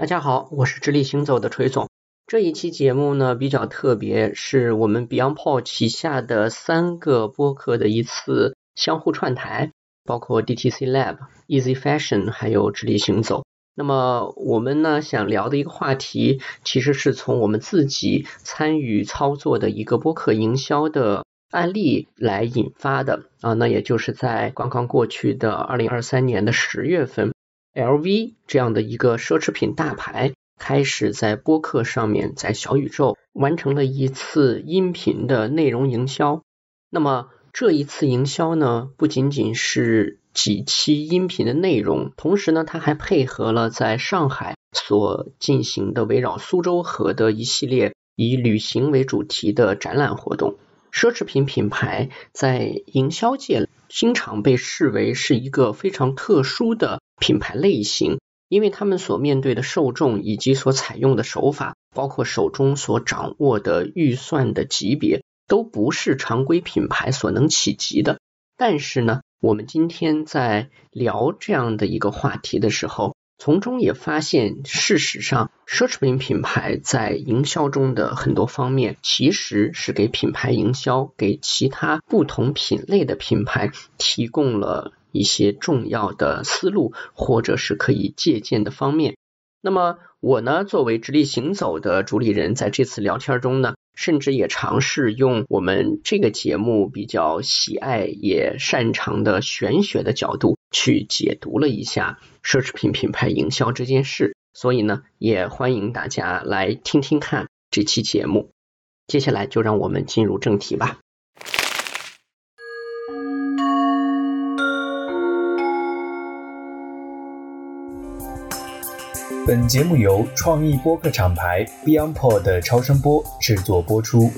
大家好，我是直立行走的锤总。这一期节目呢比较特别，是我们 BeyondPod 旗下的三个播客的一次相互串台，包括 DTC Lab、Easy Fashion 还有直立行走。那么我们呢想聊的一个话题，其实是从我们自己参与操作的一个播客营销的案例来引发的啊，那也就是在刚刚过去的二零二三年的十月份。LV 这样的一个奢侈品大牌开始在播客上面，在小宇宙完成了一次音频的内容营销。那么这一次营销呢，不仅仅是几期音频的内容，同时呢，它还配合了在上海所进行的围绕苏州河的一系列以旅行为主题的展览活动。奢侈品品牌在营销界经常被视为是一个非常特殊的品牌类型，因为他们所面对的受众以及所采用的手法，包括手中所掌握的预算的级别，都不是常规品牌所能企及的。但是呢，我们今天在聊这样的一个话题的时候，从中也发现，事实上，奢侈品品牌在营销中的很多方面，其实是给品牌营销、给其他不同品类的品牌提供了一些重要的思路，或者是可以借鉴的方面。那么，我呢，作为直立行走的主理人，在这次聊天中呢，甚至也尝试用我们这个节目比较喜爱也擅长的玄学的角度去解读了一下。奢侈品品牌营销这件事，所以呢，也欢迎大家来听听看这期节目。接下来就让我们进入正题吧。本节目由创意播客厂牌 BeyondPod 的超声波制作播出。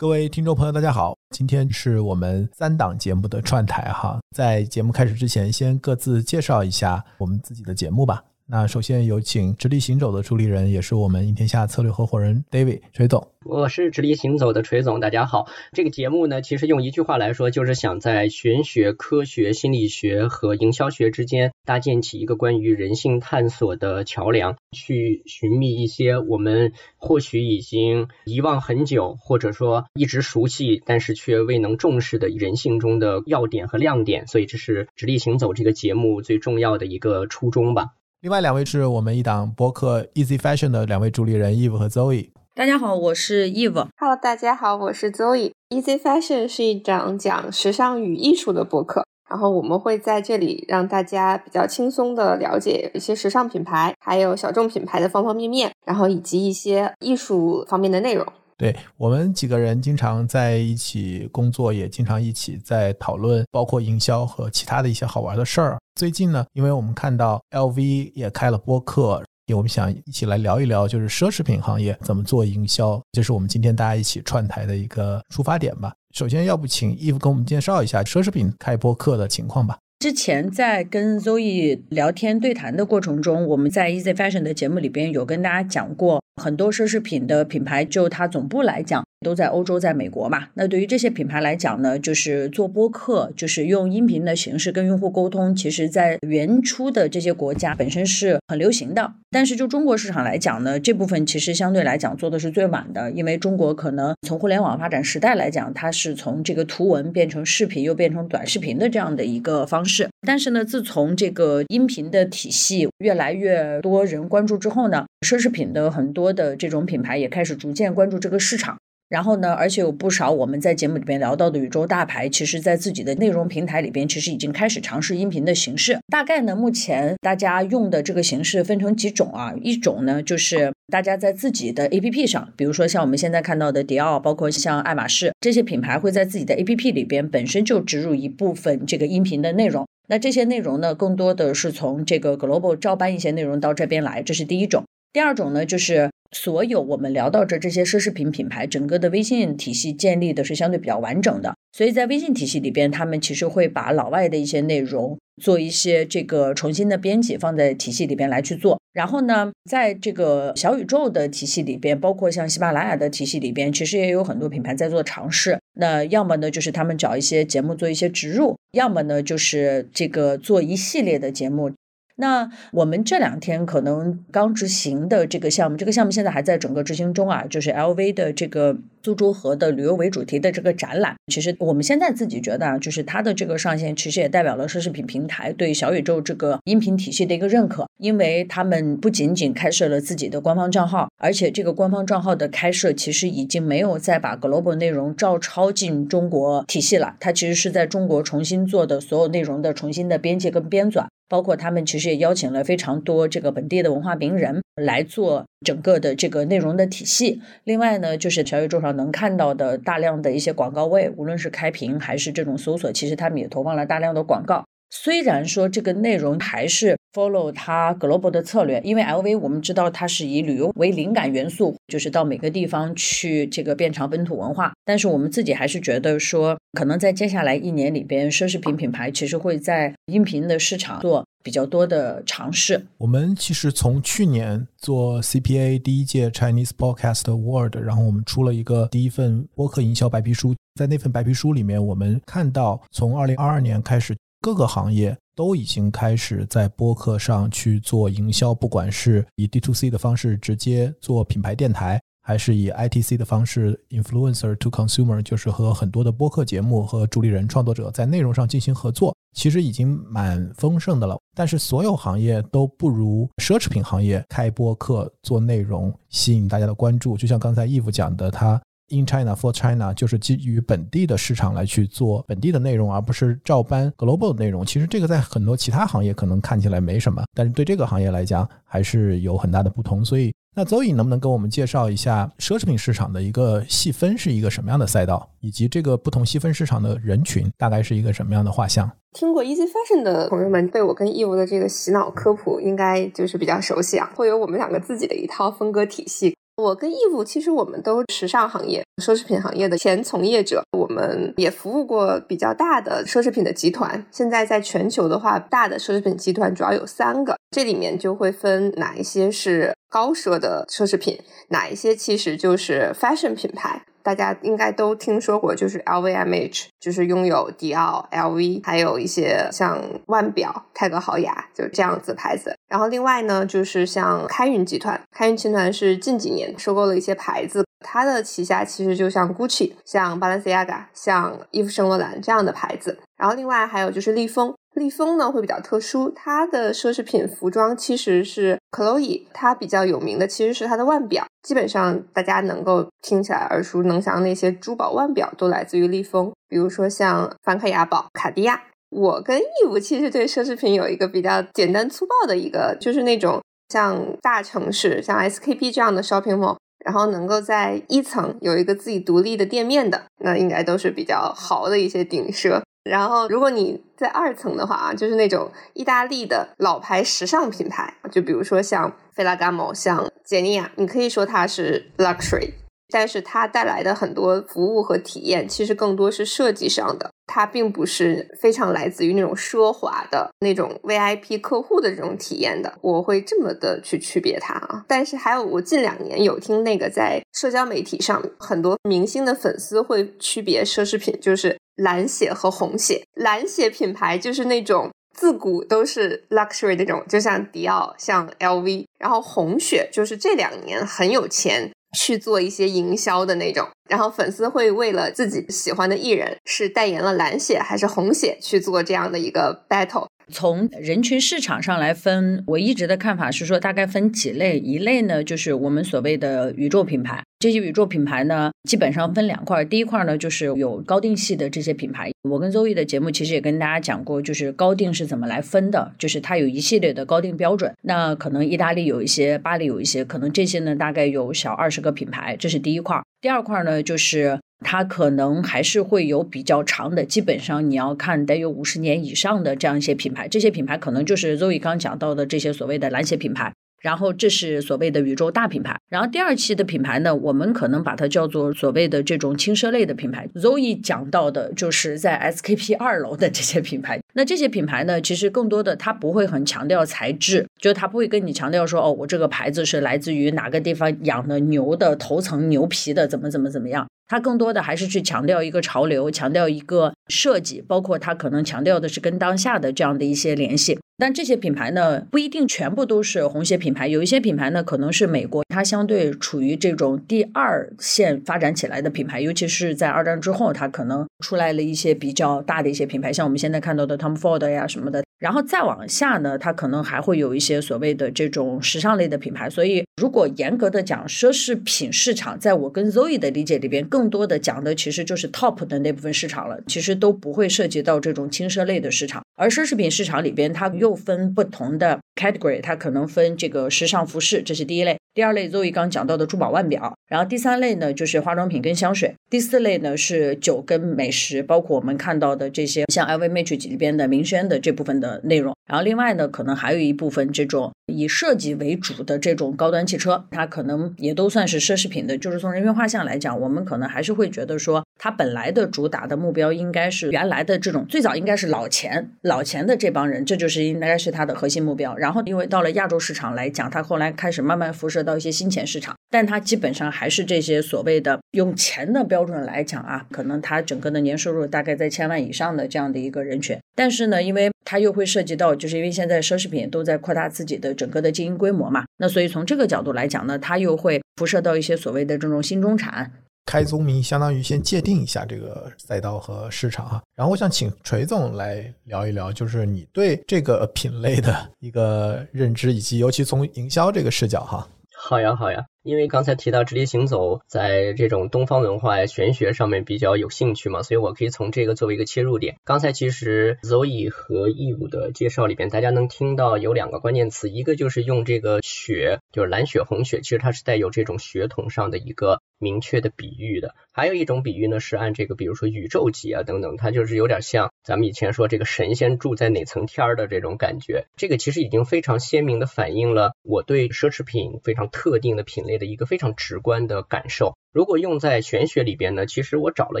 各位听众朋友，大家好，今天是我们三档节目的串台哈。在节目开始之前，先各自介绍一下我们自己的节目吧。那首先有请直立行走的助理人，也是我们赢天下策略合伙人 David 崔总。我是直立行走的锤总，大家好。这个节目呢，其实用一句话来说，就是想在玄学、科学、心理学和营销学之间搭建起一个关于人性探索的桥梁，去寻觅一些我们或许已经遗忘很久，或者说一直熟悉，但是却未能重视的人性中的要点和亮点。所以，这是直立行走这个节目最重要的一个初衷吧。另外两位是我们一档播客 Easy Fashion 的两位主理人 Eve 和 Zoe。大家好，我是 Eve。Hello，大家好，我是 Zoe。Easy Fashion 是一档讲时尚与艺术的播客，然后我们会在这里让大家比较轻松的了解一些时尚品牌，还有小众品牌的方方面面，然后以及一些艺术方面的内容。对我们几个人经常在一起工作，也经常一起在讨论，包括营销和其他的一些好玩的事儿。最近呢，因为我们看到 LV 也开了播客，我们想一起来聊一聊，就是奢侈品行业怎么做营销，这是我们今天大家一起串台的一个出发点吧。首先要不请 Eve 跟我们介绍一下奢侈品开播客的情况吧。之前在跟 Zoe 聊天对谈的过程中，我们在 Easy Fashion 的节目里边有跟大家讲过，很多奢侈品的品牌就它总部来讲都在欧洲，在美国嘛。那对于这些品牌来讲呢，就是做播客，就是用音频的形式跟用户沟通，其实在原初的这些国家本身是很流行的。但是就中国市场来讲呢，这部分其实相对来讲做的是最晚的，因为中国可能从互联网发展时代来讲，它是从这个图文变成视频，又变成短视频的这样的一个方式。但是呢，自从这个音频的体系越来越多人关注之后呢，奢侈品的很多的这种品牌也开始逐渐关注这个市场。然后呢，而且有不少我们在节目里边聊到的宇宙大牌，其实在自己的内容平台里边，其实已经开始尝试音频的形式。大概呢，目前大家用的这个形式分成几种啊？一种呢，就是大家在自己的 APP 上，比如说像我们现在看到的迪奥，包括像爱马仕这些品牌，会在自己的 APP 里边本身就植入一部分这个音频的内容。那这些内容呢，更多的是从这个 Global 照搬一些内容到这边来，这是第一种。第二种呢，就是所有我们聊到这这些奢侈品品牌，整个的微信体系建立的是相对比较完整的，所以在微信体系里边，他们其实会把老外的一些内容做一些这个重新的编辑，放在体系里边来去做。然后呢，在这个小宇宙的体系里边，包括像喜马拉雅的体系里边，其实也有很多品牌在做尝试。那要么呢，就是他们找一些节目做一些植入，要么呢，就是这个做一系列的节目。那我们这两天可能刚执行的这个项目，这个项目现在还在整个执行中啊，就是 LV 的这个苏州河的旅游为主题的这个展览。其实我们现在自己觉得啊，就是它的这个上线，其实也代表了奢侈品平台对小宇宙这个音频体系的一个认可，因为他们不仅仅开设了自己的官方账号，而且这个官方账号的开设其实已经没有再把 global 内容照抄进中国体系了，它其实是在中国重新做的所有内容的重新的编辑跟编纂。包括他们其实也邀请了非常多这个本地的文化名人来做整个的这个内容的体系。另外呢，就是小宇宙上能看到的大量的一些广告位，无论是开屏还是这种搜索，其实他们也投放了大量的广告。虽然说这个内容还是 follow 它 global 的策略，因为 LV 我们知道它是以旅游为灵感元素，就是到每个地方去这个变成本土文化。但是我们自己还是觉得说，可能在接下来一年里边，奢侈品品牌其实会在音频的市场做比较多的尝试。我们其实从去年做 CPA 第一届 Chinese Podcast Award，然后我们出了一个第一份播客营销白皮书，在那份白皮书里面，我们看到从二零二二年开始。各个行业都已经开始在播客上去做营销，不管是以 D to C 的方式直接做品牌电台，还是以 I T C 的方式 Influencer to Consumer，就是和很多的播客节目和主理人创作者在内容上进行合作，其实已经蛮丰盛的了。但是所有行业都不如奢侈品行业开播客做内容吸引大家的关注。就像刚才 Eve 讲的，他。In China for China 就是基于本地的市场来去做本地的内容，而不是照搬 global 的内容。其实这个在很多其他行业可能看起来没什么，但是对这个行业来讲还是有很大的不同。所以，那 Zoe 能不能跟我们介绍一下奢侈品市场的一个细分是一个什么样的赛道，以及这个不同细分市场的人群大概是一个什么样的画像？听过 Easy Fashion 的朋友们，对我跟义务的这个洗脑科普应该就是比较熟悉啊，会有我们两个自己的一套风格体系。我跟义务其实我们都时尚行业、奢侈品行业的前从业者，我们也服务过比较大的奢侈品的集团。现在在全球的话，大的奢侈品集团主要有三个，这里面就会分哪一些是高奢的奢侈品，哪一些其实就是 fashion 品牌。大家应该都听说过，就是 LVMH，就是拥有迪奥、LV，还有一些像腕表、泰格豪雅，就这样子牌子。然后另外呢，就是像开云集团，开云集团是近几年收购了一些牌子，它的旗下其实就像 Gucci、像 Balenciaga、像伊夫圣罗兰这样的牌子。然后另外还有就是利丰。利丰呢会比较特殊，它的奢侈品服装其实是 Chloe，它比较有名的其实是它的腕表，基本上大家能够听起来耳熟能详那些珠宝腕表都来自于利丰，比如说像梵克雅宝、卡地亚。我跟义务其实对奢侈品有一个比较简单粗暴的一个，就是那种像大城市像 SKP 这样的 shopping mall，然后能够在一层有一个自己独立的店面的，那应该都是比较豪的一些顶奢。然后，如果你在二层的话啊，就是那种意大利的老牌时尚品牌，就比如说像菲拉加莫、像杰尼亚，你可以说它是 luxury，但是它带来的很多服务和体验，其实更多是设计上的，它并不是非常来自于那种奢华的那种 VIP 客户的这种体验的。我会这么的去区别它啊。但是还有，我近两年有听那个在社交媒体上，很多明星的粉丝会区别奢侈品，就是。蓝血和红血，蓝血品牌就是那种自古都是 luxury 那种，就像迪奥、像 LV。然后红血就是这两年很有钱去做一些营销的那种，然后粉丝会为了自己喜欢的艺人是代言了蓝血还是红血去做这样的一个 battle。从人群市场上来分，我一直的看法是说，大概分几类。一类呢，就是我们所谓的宇宙品牌。这些宇宙品牌呢，基本上分两块。第一块呢，就是有高定系的这些品牌。我跟周易的节目其实也跟大家讲过，就是高定是怎么来分的，就是它有一系列的高定标准。那可能意大利有一些，巴黎有一些，可能这些呢，大概有小二十个品牌。这是第一块。第二块呢，就是。它可能还是会有比较长的，基本上你要看得有五十年以上的这样一些品牌，这些品牌可能就是 Zoe 刚讲到的这些所谓的蓝鞋品牌。然后这是所谓的宇宙大品牌，然后第二期的品牌呢，我们可能把它叫做所谓的这种轻奢类的品牌。Zoe 讲到的就是在 SKP 二楼的这些品牌，那这些品牌呢，其实更多的它不会很强调材质，就它不会跟你强调说，哦，我这个牌子是来自于哪个地方养的牛的头层牛皮的，怎么怎么怎么样。它更多的还是去强调一个潮流，强调一个设计，包括它可能强调的是跟当下的这样的一些联系。但这些品牌呢，不一定全部都是红鞋品牌，有一些品牌呢，可能是美国它相对处于这种第二线发展起来的品牌，尤其是在二战之后，它可能出来了一些比较大的一些品牌，像我们现在看到的 Tom Ford 呀什么的。然后再往下呢，它可能还会有一些所谓的这种时尚类的品牌。所以，如果严格的讲，奢侈品市场，在我跟 Zoe 的理解里边，更多的讲的其实就是 top 的那部分市场了，其实都不会涉及到这种轻奢类的市场。而奢侈品市场里边，它又分不同的 category，它可能分这个时尚服饰，这是第一类；第二类，Zoe 刚讲到的珠宝腕表；然后第三类呢，就是化妆品跟香水；第四类呢是酒跟美食，包括我们看到的这些像 LVMH 里边的名轩的这部分的内容。然后另外呢，可能还有一部分这种以设计为主的这种高端汽车，它可能也都算是奢侈品的。就是从人员画像来讲，我们可能还是会觉得说，它本来的主打的目标应该是原来的这种最早应该是老钱。老钱的这帮人，这就是应该是它的核心目标。然后，因为到了亚洲市场来讲，它后来开始慢慢辐射到一些新钱市场，但它基本上还是这些所谓的用钱的标准来讲啊，可能它整个的年收入大概在千万以上的这样的一个人群。但是呢，因为它又会涉及到，就是因为现在奢侈品都在扩大自己的整个的经营规模嘛，那所以从这个角度来讲呢，它又会辐射到一些所谓的这种新中产。开宗明义，相当于先界定一下这个赛道和市场哈。然后我想请锤总来聊一聊，就是你对这个品类的一个认知，以及尤其从营销这个视角哈。好呀，好呀。因为刚才提到直立行走，在这种东方文化玄学上面比较有兴趣嘛，所以我可以从这个作为一个切入点。刚才其实 Zoe 和义武的介绍里边，大家能听到有两个关键词，一个就是用这个血，就是蓝血红血，其实它是带有这种血统上的一个明确的比喻的。还有一种比喻呢，是按这个，比如说宇宙级啊等等，它就是有点像咱们以前说这个神仙住在哪层天儿的这种感觉。这个其实已经非常鲜明的反映了我对奢侈品非常特定的品类。的一个非常直观的感受，如果用在玄学里边呢，其实我找了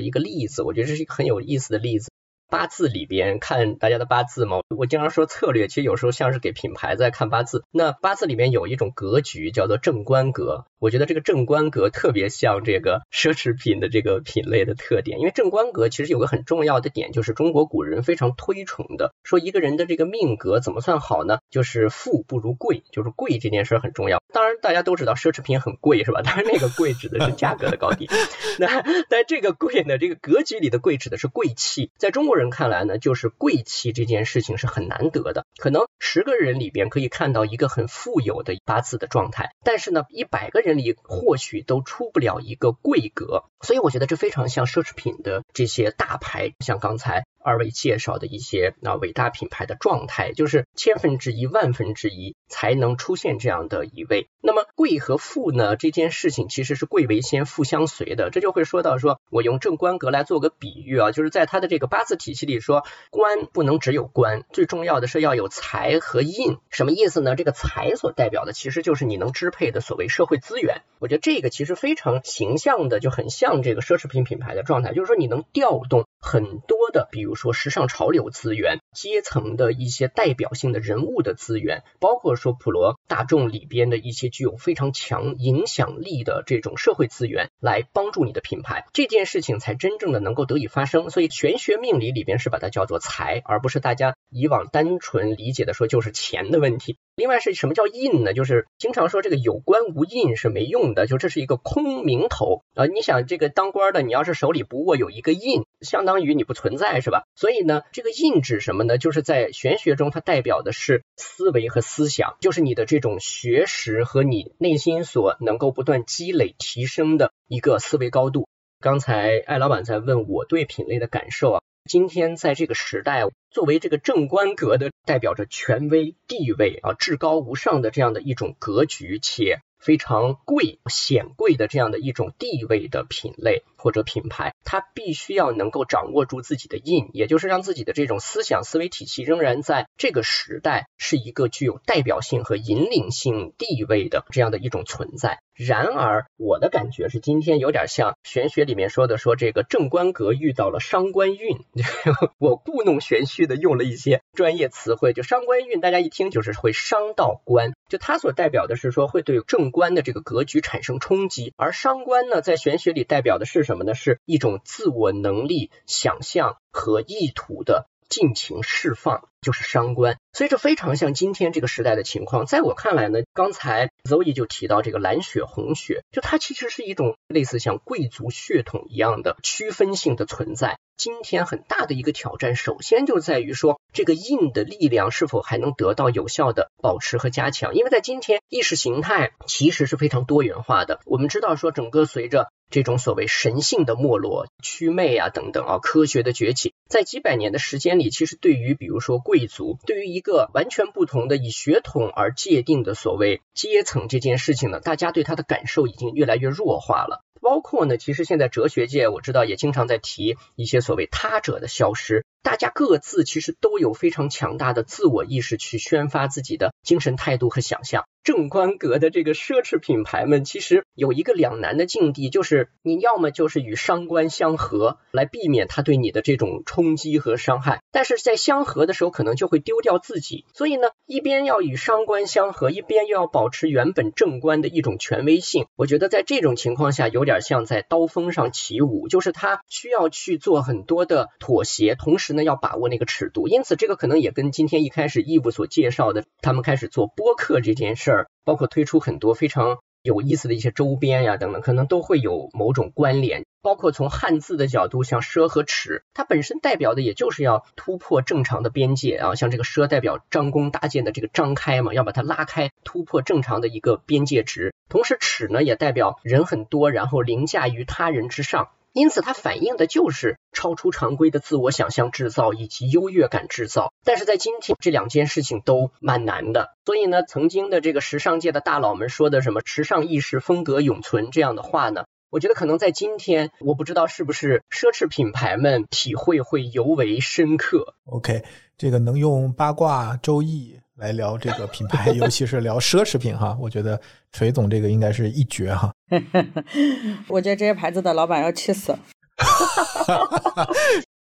一个例子，我觉得这是一个很有意思的例子。八字里边看大家的八字嘛，我经常说策略，其实有时候像是给品牌在看八字。那八字里面有一种格局叫做正官格，我觉得这个正官格特别像这个奢侈品的这个品类的特点，因为正官格其实有个很重要的点，就是中国古人非常推崇的，说一个人的这个命格怎么算好呢？就是富不如贵，就是贵这件事很重要。当然大家都知道奢侈品很贵是吧？当然那个贵指的是价格的高低。那但这个贵呢，这个格局里的贵指的是贵气，在中国人。人看来呢，就是贵气这件事情是很难得的。可能十个人里边可以看到一个很富有的八字的状态，但是呢，一百个人里或许都出不了一个贵格。所以我觉得这非常像奢侈品的这些大牌，像刚才。二位介绍的一些啊伟大品牌的状态，就是千分之一、万分之一才能出现这样的一位。那么贵和富呢？这件事情其实是贵为先，富相随的。这就会说到，说我用正官格来做个比喻啊，就是在他的这个八字体系里说，官不能只有官，最重要的是要有财和印。什么意思呢？这个财所代表的其实就是你能支配的所谓社会资源。我觉得这个其实非常形象的，就很像这个奢侈品品牌的状态，就是说你能调动很多的，比如。说时尚潮流资源、阶层的一些代表性的人物的资源，包括说普罗大众里边的一些具有非常强影响力的这种社会资源，来帮助你的品牌，这件事情才真正的能够得以发生。所以玄学命理里边是把它叫做财，而不是大家以往单纯理解的说就是钱的问题。另外是什么叫印呢？就是经常说这个有官无印是没用的，就这是一个空名头啊。你想这个当官的，你要是手里不握有一个印，相当相当于你不存在是吧？所以呢，这个印指什么呢？就是在玄学中，它代表的是思维和思想，就是你的这种学识和你内心所能够不断积累提升的一个思维高度。刚才艾老板在问我对品类的感受啊。今天在这个时代，作为这个正官格的，代表着权威地位啊，至高无上的这样的一种格局，且非常贵显贵的这样的一种地位的品类或者品牌，它必须要能够掌握住自己的印，也就是让自己的这种思想思维体系仍然在这个时代是一个具有代表性和引领性地位的这样的一种存在。然而，我的感觉是今天有点像玄学里面说的，说这个正官格遇到了伤官运。我故弄玄虚的用了一些专业词汇，就伤官运，大家一听就是会伤到官。就它所代表的是说会对正官的这个格局产生冲击，而伤官呢，在玄学里代表的是什么呢？是一种自我能力、想象和意图的。尽情释放，就是伤官。所以这非常像今天这个时代的情况。在我看来呢，刚才 Zoe 就提到这个蓝血红血，就它其实是一种类似像贵族血统一样的区分性的存在。今天很大的一个挑战，首先就在于说这个印的力量是否还能得到有效的保持和加强。因为在今天意识形态其实是非常多元化的。我们知道说整个随着这种所谓神性的没落、祛魅啊等等啊，科学的崛起，在几百年的时间里，其实对于比如说贵族，对于一个完全不同的以血统而界定的所谓阶层这件事情呢，大家对他的感受已经越来越弱化了。包括呢，其实现在哲学界我知道也经常在提一些所谓他者的消失。大家各自其实都有非常强大的自我意识去宣发自己的精神态度和想象。正官格的这个奢侈品牌们其实有一个两难的境地，就是你要么就是与商官相合，来避免他对你的这种冲击和伤害；但是在相合的时候，可能就会丢掉自己。所以呢，一边要与商官相合，一边又要保持原本正官的一种权威性。我觉得在这种情况下，有点像在刀锋上起舞，就是他需要去做很多的妥协，同时。那要把握那个尺度，因此这个可能也跟今天一开始义务所介绍的，他们开始做播客这件事儿，包括推出很多非常有意思的一些周边呀等等，可能都会有某种关联。包括从汉字的角度，像奢和侈，它本身代表的也就是要突破正常的边界啊，像这个奢代表张弓搭箭的这个张开嘛，要把它拉开，突破正常的一个边界值。同时尺呢也代表人很多，然后凌驾于他人之上。因此，它反映的就是超出常规的自我想象制造以及优越感制造。但是在今天，这两件事情都蛮难的。所以呢，曾经的这个时尚界的大佬们说的什么“时尚意识风格永存”这样的话呢，我觉得可能在今天，我不知道是不是奢侈品牌们体会会尤为深刻。OK，这个能用八卦周易来聊这个品牌，尤其是聊奢侈品哈，我觉得锤总这个应该是一绝哈。我觉得这些牌子的老板要气死了。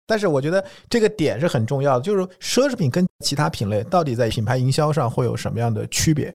但是我觉得这个点是很重要的，就是奢侈品跟其他品类到底在品牌营销上会有什么样的区别？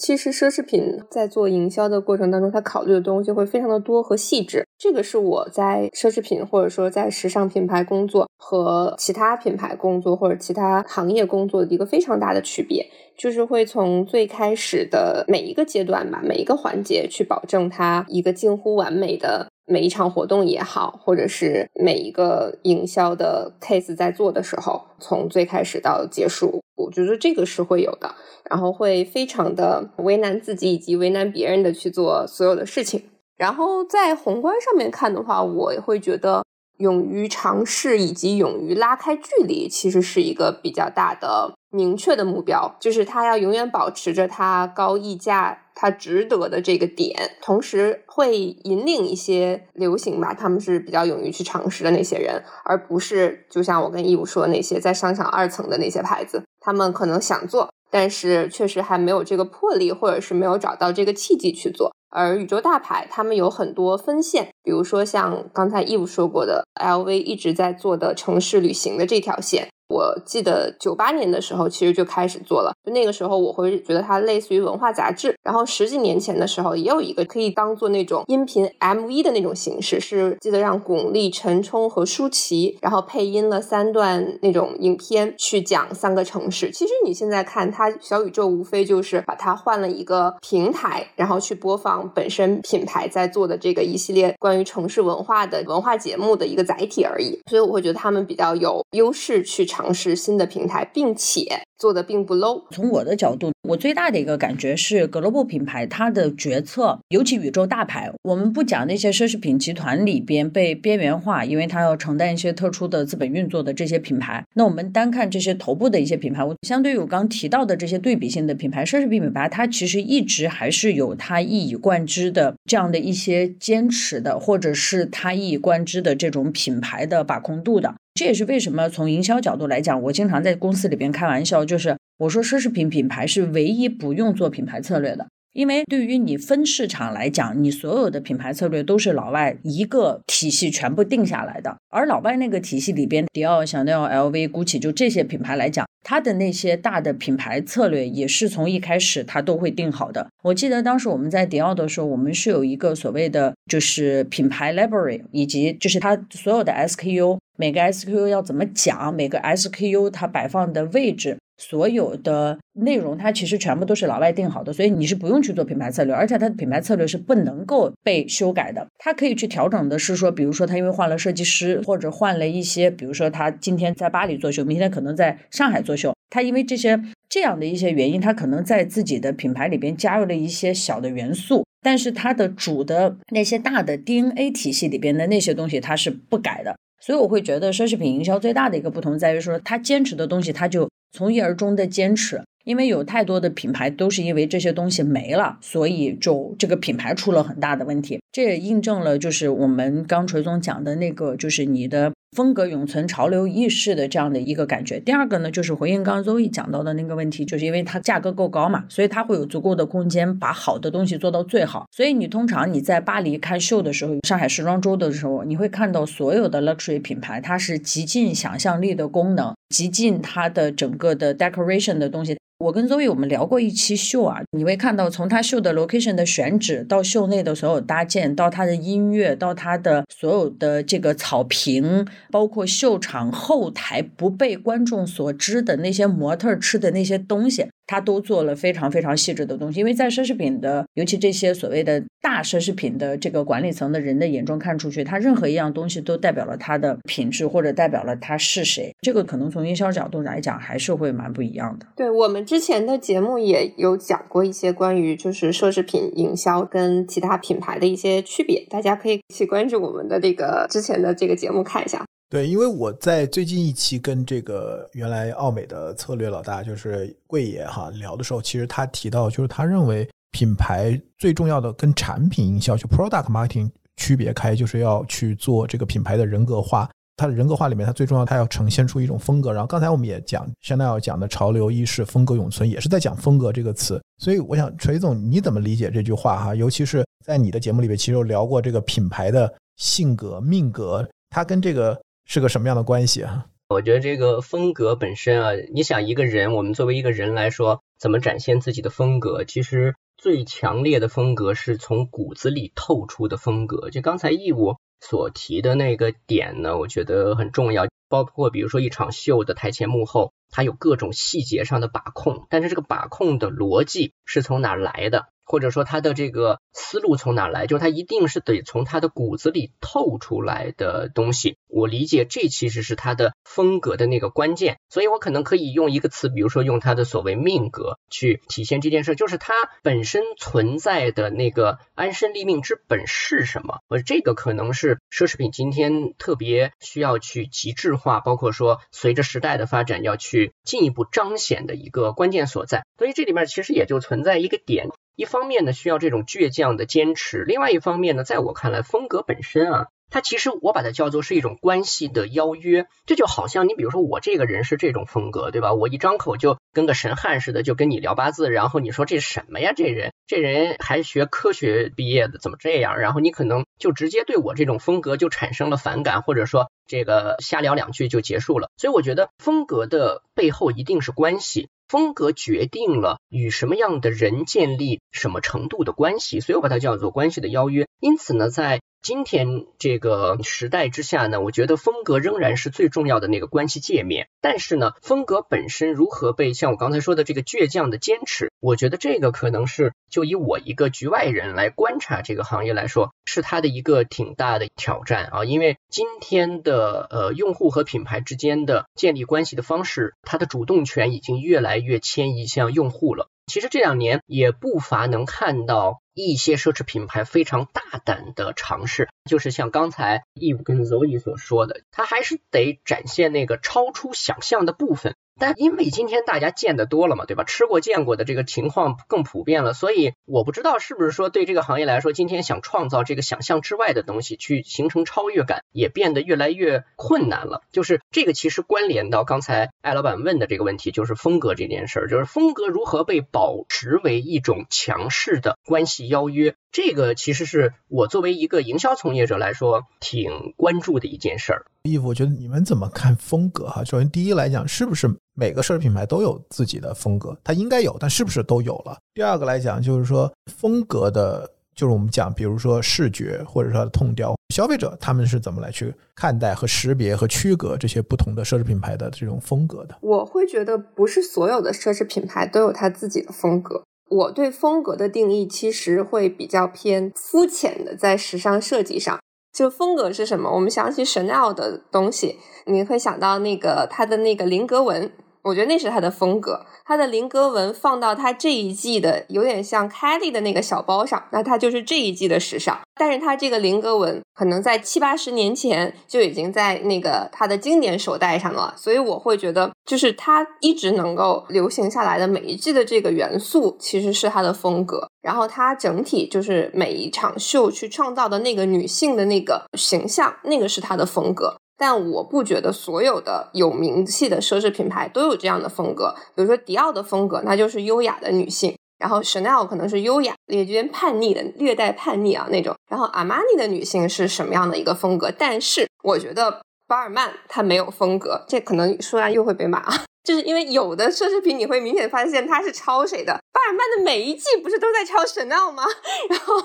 其实奢侈品在做营销的过程当中，它考虑的东西会非常的多和细致。这个是我在奢侈品或者说在时尚品牌工作和其他品牌工作或者其他行业工作的一个非常大的区别，就是会从最开始的每一个阶段吧，每一个环节去保证它一个近乎完美的每一场活动也好，或者是每一个营销的 case 在做的时候，从最开始到结束，我觉得这个是会有的。然后会非常的为难自己以及为难别人的去做所有的事情。然后在宏观上面看的话，我会觉得勇于尝试以及勇于拉开距离，其实是一个比较大的明确的目标，就是他要永远保持着他高溢价、他值得的这个点，同时会引领一些流行吧，他们是比较勇于去尝试的那些人，而不是就像我跟义务说的那些在商场二层的那些牌子，他们可能想做。但是确实还没有这个魄力，或者是没有找到这个契机去做。而宇宙大牌他们有很多分线，比如说像刚才义务说过的，LV 一直在做的城市旅行的这条线。我记得九八年的时候，其实就开始做了。就那个时候，我会觉得它类似于文化杂志。然后十几年前的时候，也有一个可以当做那种音频 MV 的那种形式，是记得让巩俐、陈冲和舒淇，然后配音了三段那种影片，去讲三个城市。其实你现在看它小宇宙，无非就是把它换了一个平台，然后去播放本身品牌在做的这个一系列关于城市文化的文化节目的一个载体而已。所以我会觉得他们比较有优势去尝。尝试新的平台，并且做的并不 low。从我的角度，我最大的一个感觉是，global 品牌它的决策，尤其宇宙大牌，我们不讲那些奢侈品集团里边被边缘化，因为它要承担一些特殊的资本运作的这些品牌。那我们单看这些头部的一些品牌，我相对于我刚提到的这些对比性的品牌，奢侈品品牌它其实一直还是有它一以贯之的这样的一些坚持的，或者是它一以贯之的这种品牌的把控度的。这也是为什么从营销角度来讲，我经常在公司里边开玩笑，就是我说奢侈品品牌是唯一不用做品牌策略的，因为对于你分市场来讲，你所有的品牌策略都是老外一个体系全部定下来的，而老外那个体系里边，迪奥、香奈儿、LV、GUCCI 就这些品牌来讲，它的那些大的品牌策略也是从一开始它都会定好的。我记得当时我们在迪奥的时候，我们是有一个所谓的就是品牌 library，以及就是它所有的 SKU。每个 SKU 要怎么讲，每个 SKU 它摆放的位置。所有的内容，它其实全部都是老外定好的，所以你是不用去做品牌策略，而且它的品牌策略是不能够被修改的。它可以去调整的是说，比如说他因为换了设计师，或者换了一些，比如说他今天在巴黎做秀，明天可能在上海做秀，他因为这些这样的一些原因，他可能在自己的品牌里边加入了一些小的元素，但是它的主的那些大的 DNA 体系里边的那些东西，它是不改的。所以我会觉得奢侈品营销最大的一个不同在于说，他坚持的东西，他就从一而终的坚持。因为有太多的品牌都是因为这些东西没了，所以就这个品牌出了很大的问题。这也印证了就是我们刚锤总讲的那个，就是你的风格永存、潮流意识的这样的一个感觉。第二个呢，就是回应刚刚 Zoe 讲到的那个问题，就是因为它价格够高嘛，所以它会有足够的空间把好的东西做到最好。所以你通常你在巴黎看秀的时候，上海时装周的时候，你会看到所有的 luxury 品牌，它是极尽想象力的功能，极尽它的整个的 decoration 的东西。我跟 Zoe 我们聊过一期秀啊，你会看到从他秀的 location 的选址到秀内的所有搭建，到他的音乐，到他的所有的这个草坪，包括秀场后台不被观众所知的那些模特吃的那些东西。他都做了非常非常细致的东西，因为在奢侈品的，尤其这些所谓的大奢侈品的这个管理层的人的眼中看出去，他任何一样东西都代表了它的品质，或者代表了他是谁。这个可能从营销角度来讲，还是会蛮不一样的。对我们之前的节目也有讲过一些关于就是奢侈品营销跟其他品牌的一些区别，大家可以去关注我们的这个之前的这个节目看一下。对，因为我在最近一期跟这个原来奥美的策略老大就是贵爷哈聊的时候，其实他提到，就是他认为品牌最重要的跟产品营销就 product marketing 区别开，就是要去做这个品牌的人格化。它的人格化里面，它最重要，它要呈现出一种风格。然后刚才我们也讲，香奈儿讲的潮流意识、风格永存，也是在讲风格这个词。所以我想，锤总你怎么理解这句话哈？尤其是在你的节目里面，其实有聊过这个品牌的性格、命格，它跟这个。是个什么样的关系啊？我觉得这个风格本身啊，你想一个人，我们作为一个人来说，怎么展现自己的风格？其实最强烈的风格是从骨子里透出的风格。就刚才义务所提的那个点呢，我觉得很重要。包括比如说一场秀的台前幕后，它有各种细节上的把控，但是这个把控的逻辑是从哪来的？或者说他的这个思路从哪来？就是他一定是得从他的骨子里透出来的东西。我理解这其实是他的风格的那个关键。所以我可能可以用一个词，比如说用他的所谓命格去体现这件事，就是他本身存在的那个安身立命之本是什么？而这个可能是奢侈品今天特别需要去极致化，包括说随着时代的发展要去进一步彰显的一个关键所在。所以这里面其实也就存在一个点。一方面呢，需要这种倔强的坚持；另外一方面呢，在我看来，风格本身啊，它其实我把它叫做是一种关系的邀约。这就好像你比如说我这个人是这种风格，对吧？我一张口就跟个神汉似的，就跟你聊八字，然后你说这什么呀？这人这人还学科学毕业的，怎么这样？然后你可能就直接对我这种风格就产生了反感，或者说这个瞎聊两句就结束了。所以我觉得风格的背后一定是关系。风格决定了与什么样的人建立什么程度的关系，所以我把它叫做关系的邀约。因此呢，在今天这个时代之下呢，我觉得风格仍然是最重要的那个关系界面。但是呢，风格本身如何被像我刚才说的这个倔强的坚持，我觉得这个可能是就以我一个局外人来观察这个行业来说，是它的一个挺大的挑战啊。因为今天的呃用户和品牌之间的建立关系的方式，它的主动权已经越来越迁移向用户了。其实这两年也不乏能看到一些奢侈品牌非常大胆的尝试，就是像刚才 Eve 跟 Zoe 所说的，它还是得展现那个超出想象的部分。但因为今天大家见得多了嘛，对吧？吃过见过的这个情况更普遍了，所以我不知道是不是说对这个行业来说，今天想创造这个想象之外的东西，去形成超越感，也变得越来越困难了。就是这个其实关联到刚才艾老板问的这个问题，就是风格这件事儿，就是风格如何被保持为一种强势的关系邀约。这个其实是我作为一个营销从业者来说挺关注的一件事儿。衣服，我觉得你们怎么看风格哈？首先，第一来讲，是不是每个奢侈品牌都有自己的风格？它应该有，但是不是都有了？第二个来讲，就是说风格的就是我们讲，比如说视觉或者说它的痛调，消费者他们是怎么来去看待和识别和区隔这些不同的奢侈品牌的这种风格的？我会觉得不是所有的奢侈品牌都有它自己的风格。我对风格的定义其实会比较偏肤浅的，在时尚设计上，就风格是什么？我们想起 Chanel 的东西，你会想到那个它的那个菱格纹。我觉得那是他的风格，他的菱格纹放到他这一季的有点像 Kelly 的那个小包上，那它就是这一季的时尚。但是它这个菱格纹可能在七八十年前就已经在那个他的经典手袋上了，所以我会觉得，就是他一直能够流行下来的每一季的这个元素，其实是他的风格。然后他整体就是每一场秀去创造的那个女性的那个形象，那个是他的风格。但我不觉得所有的有名气的奢侈品牌都有这样的风格。比如说迪奥的风格，那就是优雅的女性；然后 Chanel 可能是优雅、也有点叛逆的，略带叛逆啊那种。然后阿玛尼的女性是什么样的一个风格？但是我觉得巴尔曼她没有风格，这可能说完又会被骂。就是因为有的奢侈品你会明显发现它是抄谁的，巴尔曼的每一季不是都在抄 Chanel 吗？然后，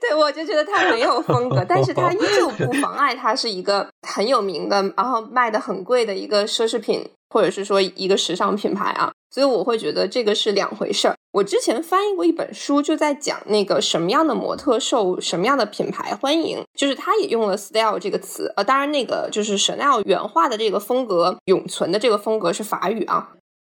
对我就觉得它没有风格，但是它依旧不妨碍它是一个很有名的，然后卖的很贵的一个奢侈品。或者是说一个时尚品牌啊，所以我会觉得这个是两回事儿。我之前翻译过一本书，就在讲那个什么样的模特受什么样的品牌欢迎，就是他也用了 style 这个词。呃，当然那个就是 Chanel 原画的这个风格永存的这个风格是法语啊。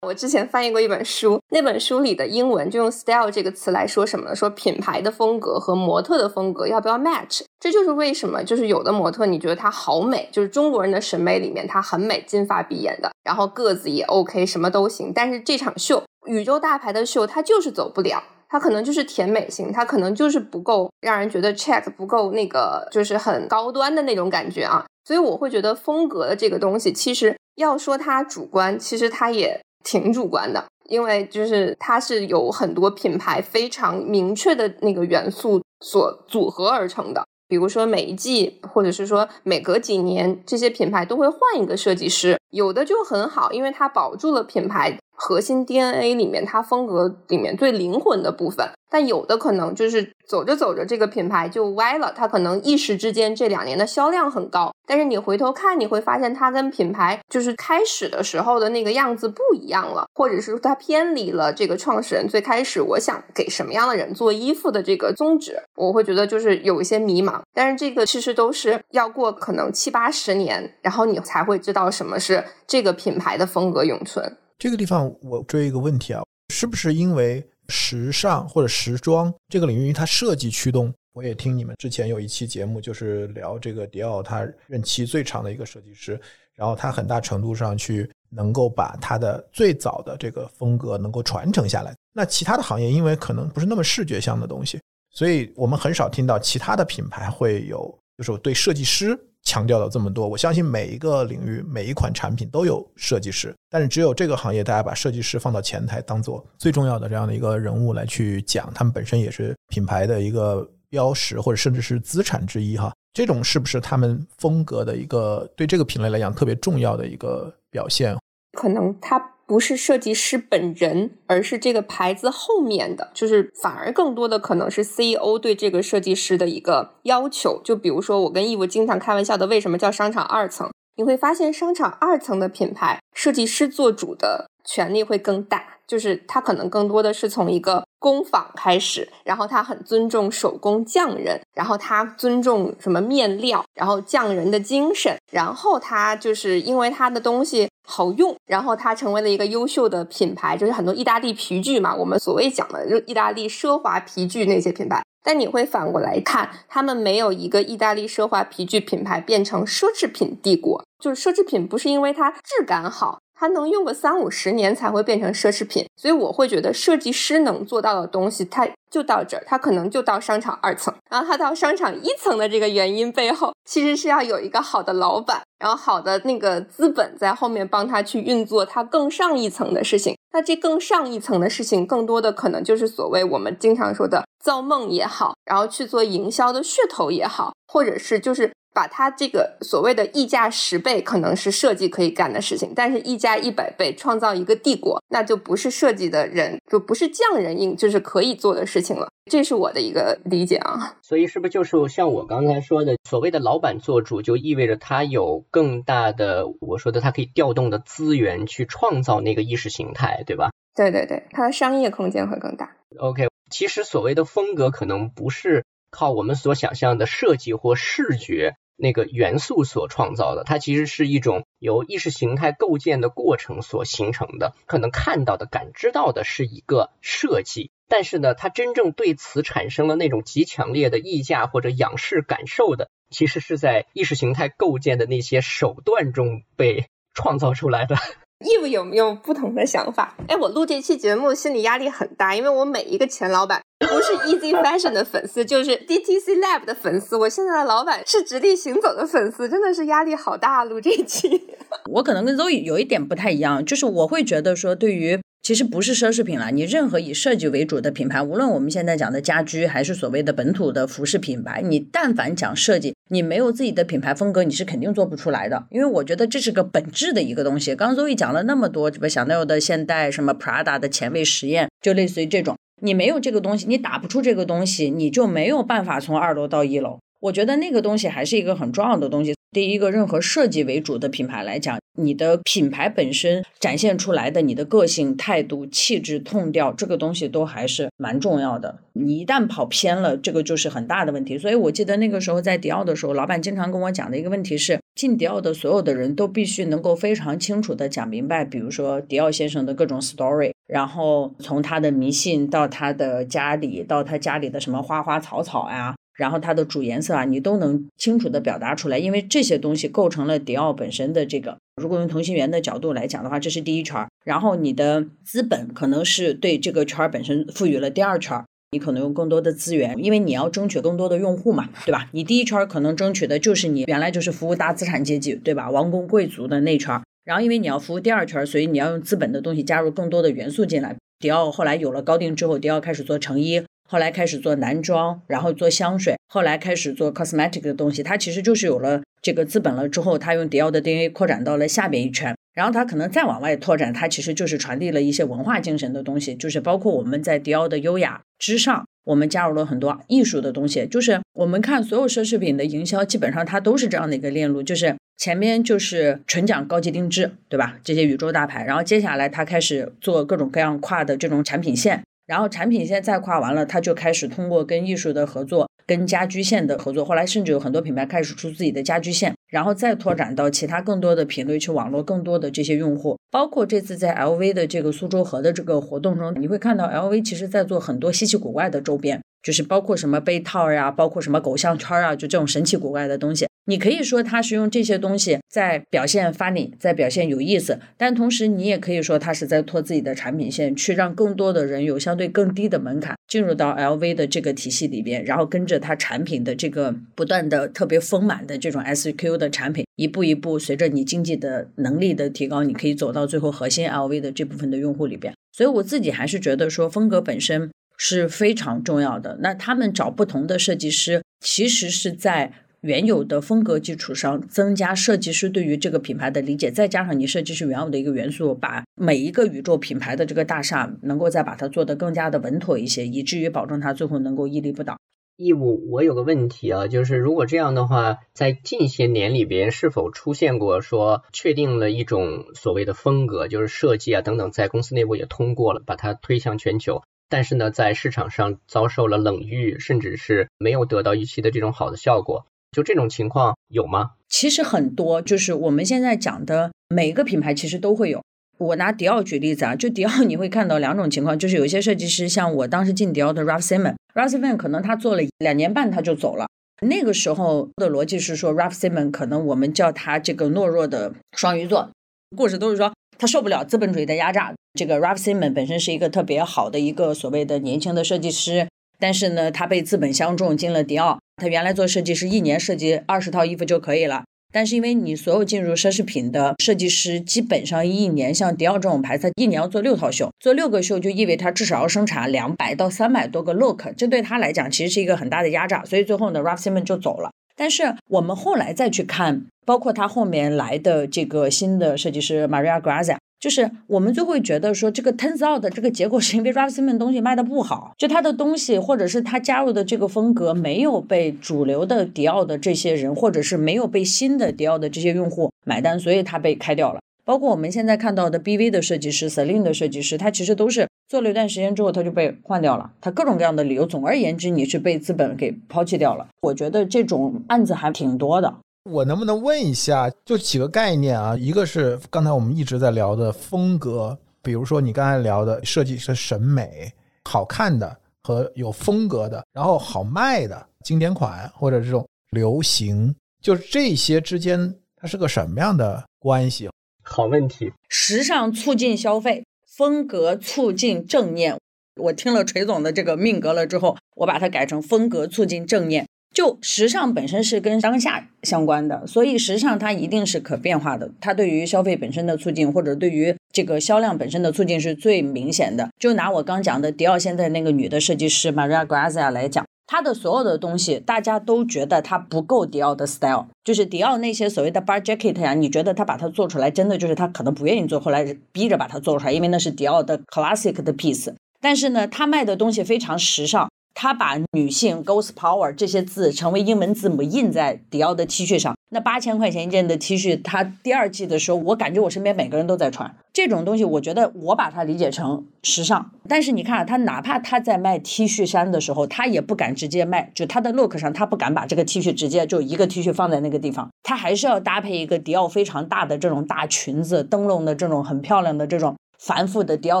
我之前翻译过一本书，那本书里的英文就用 style 这个词来说什么呢？说品牌的风格和模特的风格要不要 match？这就是为什么，就是有的模特你觉得她好美，就是中国人的审美里面她很美，金发碧眼的，然后个子也 OK，什么都行。但是这场秀，宇宙大牌的秀，她就是走不了，她可能就是甜美型，她可能就是不够让人觉得 check，不够那个就是很高端的那种感觉啊。所以我会觉得风格的这个东西，其实要说它主观，其实它也。挺主观的，因为就是它是有很多品牌非常明确的那个元素所组合而成的。比如说每一季，或者是说每隔几年，这些品牌都会换一个设计师，有的就很好，因为它保住了品牌核心 DNA 里面它风格里面最灵魂的部分。但有的可能就是走着走着，这个品牌就歪了。它可能一时之间这两年的销量很高，但是你回头看，你会发现它跟品牌就是开始的时候的那个样子不一样了，或者是它偏离了这个创始人最开始我想给什么样的人做衣服的这个宗旨。我会觉得就是有一些迷茫。但是这个其实都是要过可能七八十年，然后你才会知道什么是这个品牌的风格永存。这个地方我追一个问题啊，是不是因为？时尚或者时装这个领域，它设计驱动。我也听你们之前有一期节目，就是聊这个迪奥，他任期最长的一个设计师，然后他很大程度上去能够把他的最早的这个风格能够传承下来。那其他的行业，因为可能不是那么视觉向的东西，所以我们很少听到其他的品牌会有，就是对设计师。强调了这么多，我相信每一个领域、每一款产品都有设计师，但是只有这个行业，大家把设计师放到前台，当做最重要的这样的一个人物来去讲，他们本身也是品牌的一个标识，或者甚至是资产之一哈。这种是不是他们风格的一个对这个品类来讲特别重要的一个表现？可能他。不是设计师本人，而是这个牌子后面的，就是反而更多的可能是 CEO 对这个设计师的一个要求。就比如说，我跟义务经常开玩笑的，为什么叫商场二层？你会发现，商场二层的品牌设计师做主的权利会更大，就是他可能更多的是从一个工坊开始，然后他很尊重手工匠人，然后他尊重什么面料，然后匠人的精神，然后他就是因为他的东西。好用，然后他成为了一个优秀的品牌，就是很多意大利皮具嘛，我们所谓讲的就意大利奢华皮具那些品牌。但你会反过来看，他们没有一个意大利奢华皮具品牌变成奢侈品帝国，就是奢侈品不是因为它质感好。它能用个三五十年才会变成奢侈品，所以我会觉得设计师能做到的东西，它就到这儿，它可能就到商场二层。然后它到商场一层的这个原因背后，其实是要有一个好的老板，然后好的那个资本在后面帮他去运作它更上一层的事情。那这更上一层的事情，更多的可能就是所谓我们经常说的造梦也好，然后去做营销的噱头也好，或者是就是。把它这个所谓的溢价十倍，可能是设计可以干的事情，但是溢价一百倍创造一个帝国，那就不是设计的人，就不是匠人应就是可以做的事情了。这是我的一个理解啊。所以是不是就是像我刚才说的，所谓的老板做主，就意味着他有更大的，我说的他可以调动的资源去创造那个意识形态，对吧？对对对，它的商业空间会更大。OK，其实所谓的风格可能不是靠我们所想象的设计或视觉那个元素所创造的，它其实是一种由意识形态构建的过程所形成的。可能看到的、感知到的是一个设计，但是呢，它真正对此产生了那种极强烈的溢价或者仰视感受的，其实是在意识形态构建的那些手段中被创造出来的。Eve 有没有不同的想法？哎，我录这期节目心理压力很大，因为我每一个前老板 不是 Easy Fashion 的粉丝，就是 DTC Lab 的粉丝。我现在的老板是直立行走的粉丝，真的是压力好大。录这期，我可能跟 Zoe 有一点不太一样，就是我会觉得说，对于。其实不是奢侈品了，你任何以设计为主的品牌，无论我们现在讲的家居，还是所谓的本土的服饰品牌，你但凡讲设计，你没有自己的品牌风格，你是肯定做不出来的。因为我觉得这是个本质的一个东西。刚刚周易讲了那么多，什么香奈儿的现代，什么 Prada 的前卫实验，就类似于这种，你没有这个东西，你打不出这个东西，你就没有办法从二楼到一楼。我觉得那个东西还是一个很重要的东西。第一个，任何设计为主的品牌来讲，你的品牌本身展现出来的你的个性、态度、气质、痛调，这个东西都还是蛮重要的。你一旦跑偏了，这个就是很大的问题。所以我记得那个时候在迪奥的时候，老板经常跟我讲的一个问题是，进迪奥的所有的人都必须能够非常清楚的讲明白，比如说迪奥先生的各种 story，然后从他的迷信到他的家里，到他家里的什么花花草草呀。然后它的主颜色啊，你都能清楚的表达出来，因为这些东西构成了迪奥本身的这个。如果用同心圆的角度来讲的话，这是第一圈儿。然后你的资本可能是对这个圈儿本身赋予了第二圈儿，你可能用更多的资源，因为你要争取更多的用户嘛，对吧？你第一圈儿可能争取的就是你原来就是服务大资产阶级，对吧？王公贵族的那圈儿。然后因为你要服务第二圈儿，所以你要用资本的东西加入更多的元素进来。迪奥后来有了高定之后，迪奥开始做成衣。后来开始做男装，然后做香水，后来开始做 cosmetic 的东西。它其实就是有了这个资本了之后，他用迪奥的 DNA 扩展到了下边一圈，然后他可能再往外拓展，它其实就是传递了一些文化精神的东西，就是包括我们在迪奥的优雅之上，我们加入了很多艺术的东西。就是我们看所有奢侈品的营销，基本上它都是这样的一个链路，就是前面就是纯讲高级定制，对吧？这些宇宙大牌，然后接下来他开始做各种各样跨的这种产品线。然后产品线再跨完了，他就开始通过跟艺术的合作，跟家居线的合作。后来甚至有很多品牌开始出自己的家居线，然后再拓展到其他更多的品类，去网络更多的这些用户。包括这次在 LV 的这个苏州河的这个活动中，你会看到 LV 其实在做很多稀奇古怪的周边。就是包括什么杯套呀，包括什么狗项圈啊，就这种神奇古怪的东西，你可以说他是用这些东西在表现 funny，在表现有意思，但同时你也可以说他是在拓自己的产品线，去让更多的人有相对更低的门槛进入到 LV 的这个体系里边，然后跟着它产品的这个不断的特别丰满的这种 SQ 的产品，一步一步随着你经济的能力的提高，你可以走到最后核心 LV 的这部分的用户里边。所以我自己还是觉得说风格本身。是非常重要的。那他们找不同的设计师，其实是在原有的风格基础上增加设计师对于这个品牌的理解，再加上你设计师原有的一个元素，把每一个宇宙品牌的这个大厦能够再把它做得更加的稳妥一些，以至于保证它最后能够屹立不倒。义务，我有个问题啊，就是如果这样的话，在近些年里边是否出现过说确定了一种所谓的风格，就是设计啊等等，在公司内部也通过了，把它推向全球？但是呢，在市场上遭受了冷遇，甚至是没有得到预期的这种好的效果，就这种情况有吗？其实很多，就是我们现在讲的每个品牌其实都会有。我拿迪奥举例子啊，就迪奥你会看到两种情况，就是有些设计师，像我当时进迪奥的 Ralph Simon，Ralph Simon 可能他做了两年半他就走了。那个时候的逻辑是说，Ralph Simon 可能我们叫他这个懦弱的双鱼座，故事都是说他受不了资本主义的压榨。这个 Ralph Simon 本身是一个特别好的一个所谓的年轻的设计师，但是呢，他被资本相中进了迪奥。他原来做设计师，一年设计二十套衣服就可以了。但是因为你所有进入奢侈品的设计师，基本上一年像迪奥这种牌子，一年要做六套秀，做六个秀就意味着他至少要生产两百到三百多个 look，这对他来讲其实是一个很大的压榨。所以最后呢，Ralph Simon 就走了。但是我们后来再去看，包括他后面来的这个新的设计师 Maria Grazia。就是我们就会觉得说，这个 turns out 的这个结果是因为 Ralph Simon 东西卖的不好，就他的东西或者是他加入的这个风格没有被主流的迪奥的这些人，或者是没有被新的迪奥的这些用户买单，所以他被开掉了。包括我们现在看到的 BV 的设计师、Celine 的设计师，他其实都是做了一段时间之后他就被换掉了，他各种各样的理由。总而言之，你是被资本给抛弃掉了。我觉得这种案子还挺多的。我能不能问一下，就几个概念啊？一个是刚才我们一直在聊的风格，比如说你刚才聊的设计师审美，好看的和有风格的，然后好卖的经典款或者这种流行，就是这些之间它是个什么样的关系？好问题。时尚促进消费，风格促进正念。我听了锤总的这个命格了之后，我把它改成风格促进正念。就时尚本身是跟当下相关的，所以时尚它一定是可变化的。它对于消费本身的促进，或者对于这个销量本身的促进是最明显的。就拿我刚讲的迪奥现在那个女的设计师 Maria Grazia 来讲，她的所有的东西，大家都觉得她不够迪奥的 style。就是迪奥那些所谓的 bar jacket 呀，你觉得他把它做出来，真的就是他可能不愿意做，后来逼着把它做出来，因为那是迪奥的 classic 的 piece。但是呢，他卖的东西非常时尚。他把女性 Ghost Power 这些字成为英文字母印在迪奥的 T 恤上。那八千块钱一件的 T 恤，他第二季的时候，我感觉我身边每个人都在穿这种东西。我觉得我把它理解成时尚。但是你看，他哪怕他在卖 T 恤衫的时候，他也不敢直接卖，就他的 look 上，他不敢把这个 T 恤直接就一个 T 恤放在那个地方，他还是要搭配一个迪奥非常大的这种大裙子，灯笼的这种很漂亮的这种繁复的迪奥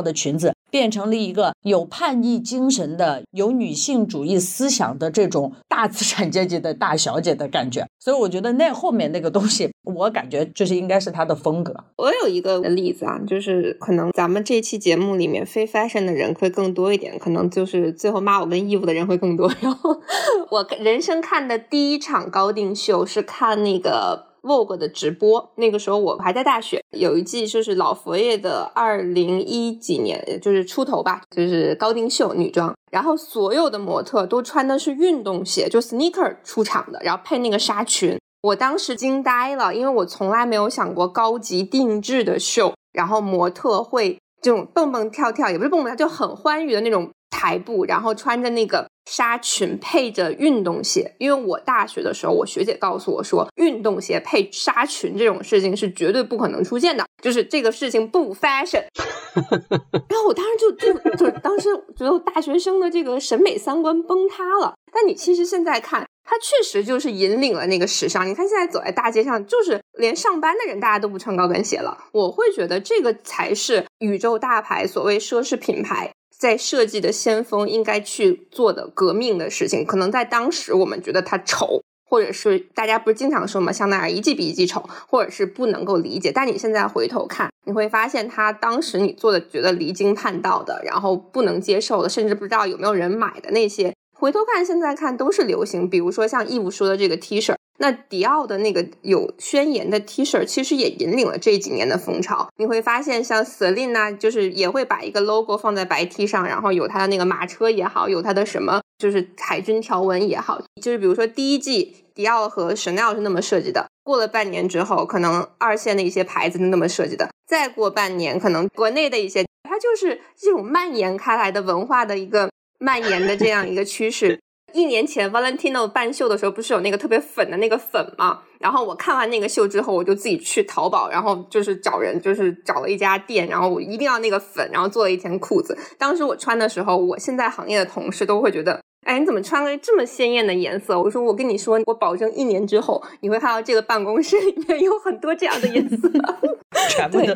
的裙子。变成了一个有叛逆精神的、有女性主义思想的这种大资产阶级的大小姐的感觉，所以我觉得那后面那个东西，我感觉就是应该是她的风格。我有一个例子啊，就是可能咱们这期节目里面非 fashion 的人会更多一点，可能就是最后骂我跟衣服的人会更多。然 后我人生看的第一场高定秀是看那个。Vogue 的直播，那个时候我还在大学，有一季就是老佛爷的二零一几年，就是出头吧，就是高定秀女装，然后所有的模特都穿的是运动鞋，就 sneaker 出场的，然后配那个纱裙，我当时惊呆了，因为我从来没有想过高级定制的秀，然后模特会这种蹦蹦跳跳，也不是蹦蹦跳，就很欢愉的那种台步，然后穿着那个。纱裙配着运动鞋，因为我大学的时候，我学姐告诉我说，运动鞋配纱裙这种事情是绝对不可能出现的，就是这个事情不 fashion。然后我当时就就就当时觉得大学生的这个审美三观崩塌了。但你其实现在看，它确实就是引领了那个时尚。你看现在走在大街上，就是连上班的人大家都不穿高跟鞋了。我会觉得这个才是宇宙大牌，所谓奢侈品牌。在设计的先锋应该去做的革命的事情，可能在当时我们觉得它丑，或者是大家不是经常说吗？香奈儿一季比一季丑，或者是不能够理解。但你现在回头看，你会发现它当时你做的觉得离经叛道的，然后不能接受的，甚至不知道有没有人买的那些，回头看现在看都是流行。比如说像义务说的这个 T 恤。那迪奥的那个有宣言的 T 恤，其实也引领了这几年的风潮。你会发现，像 Celine 啊，就是也会把一个 logo 放在白 T 上，然后有它的那个马车也好，有它的什么就是海军条纹也好。就是比如说第一季迪奥和 Chanel 是那么设计的，过了半年之后，可能二线的一些牌子那么设计的，再过半年，可能国内的一些，它就是这种蔓延开来的文化的一个蔓延的这样一个趋势。一年前，Valentino 半秀的时候，不是有那个特别粉的那个粉嘛？然后我看完那个秀之后，我就自己去淘宝，然后就是找人，就是找了一家店，然后我一定要那个粉，然后做了一条裤子。当时我穿的时候，我现在行业的同事都会觉得。哎，你怎么穿了这么鲜艳的颜色？我说，我跟你说，我保证一年之后，你会看到这个办公室里面有很多这样的颜色。对，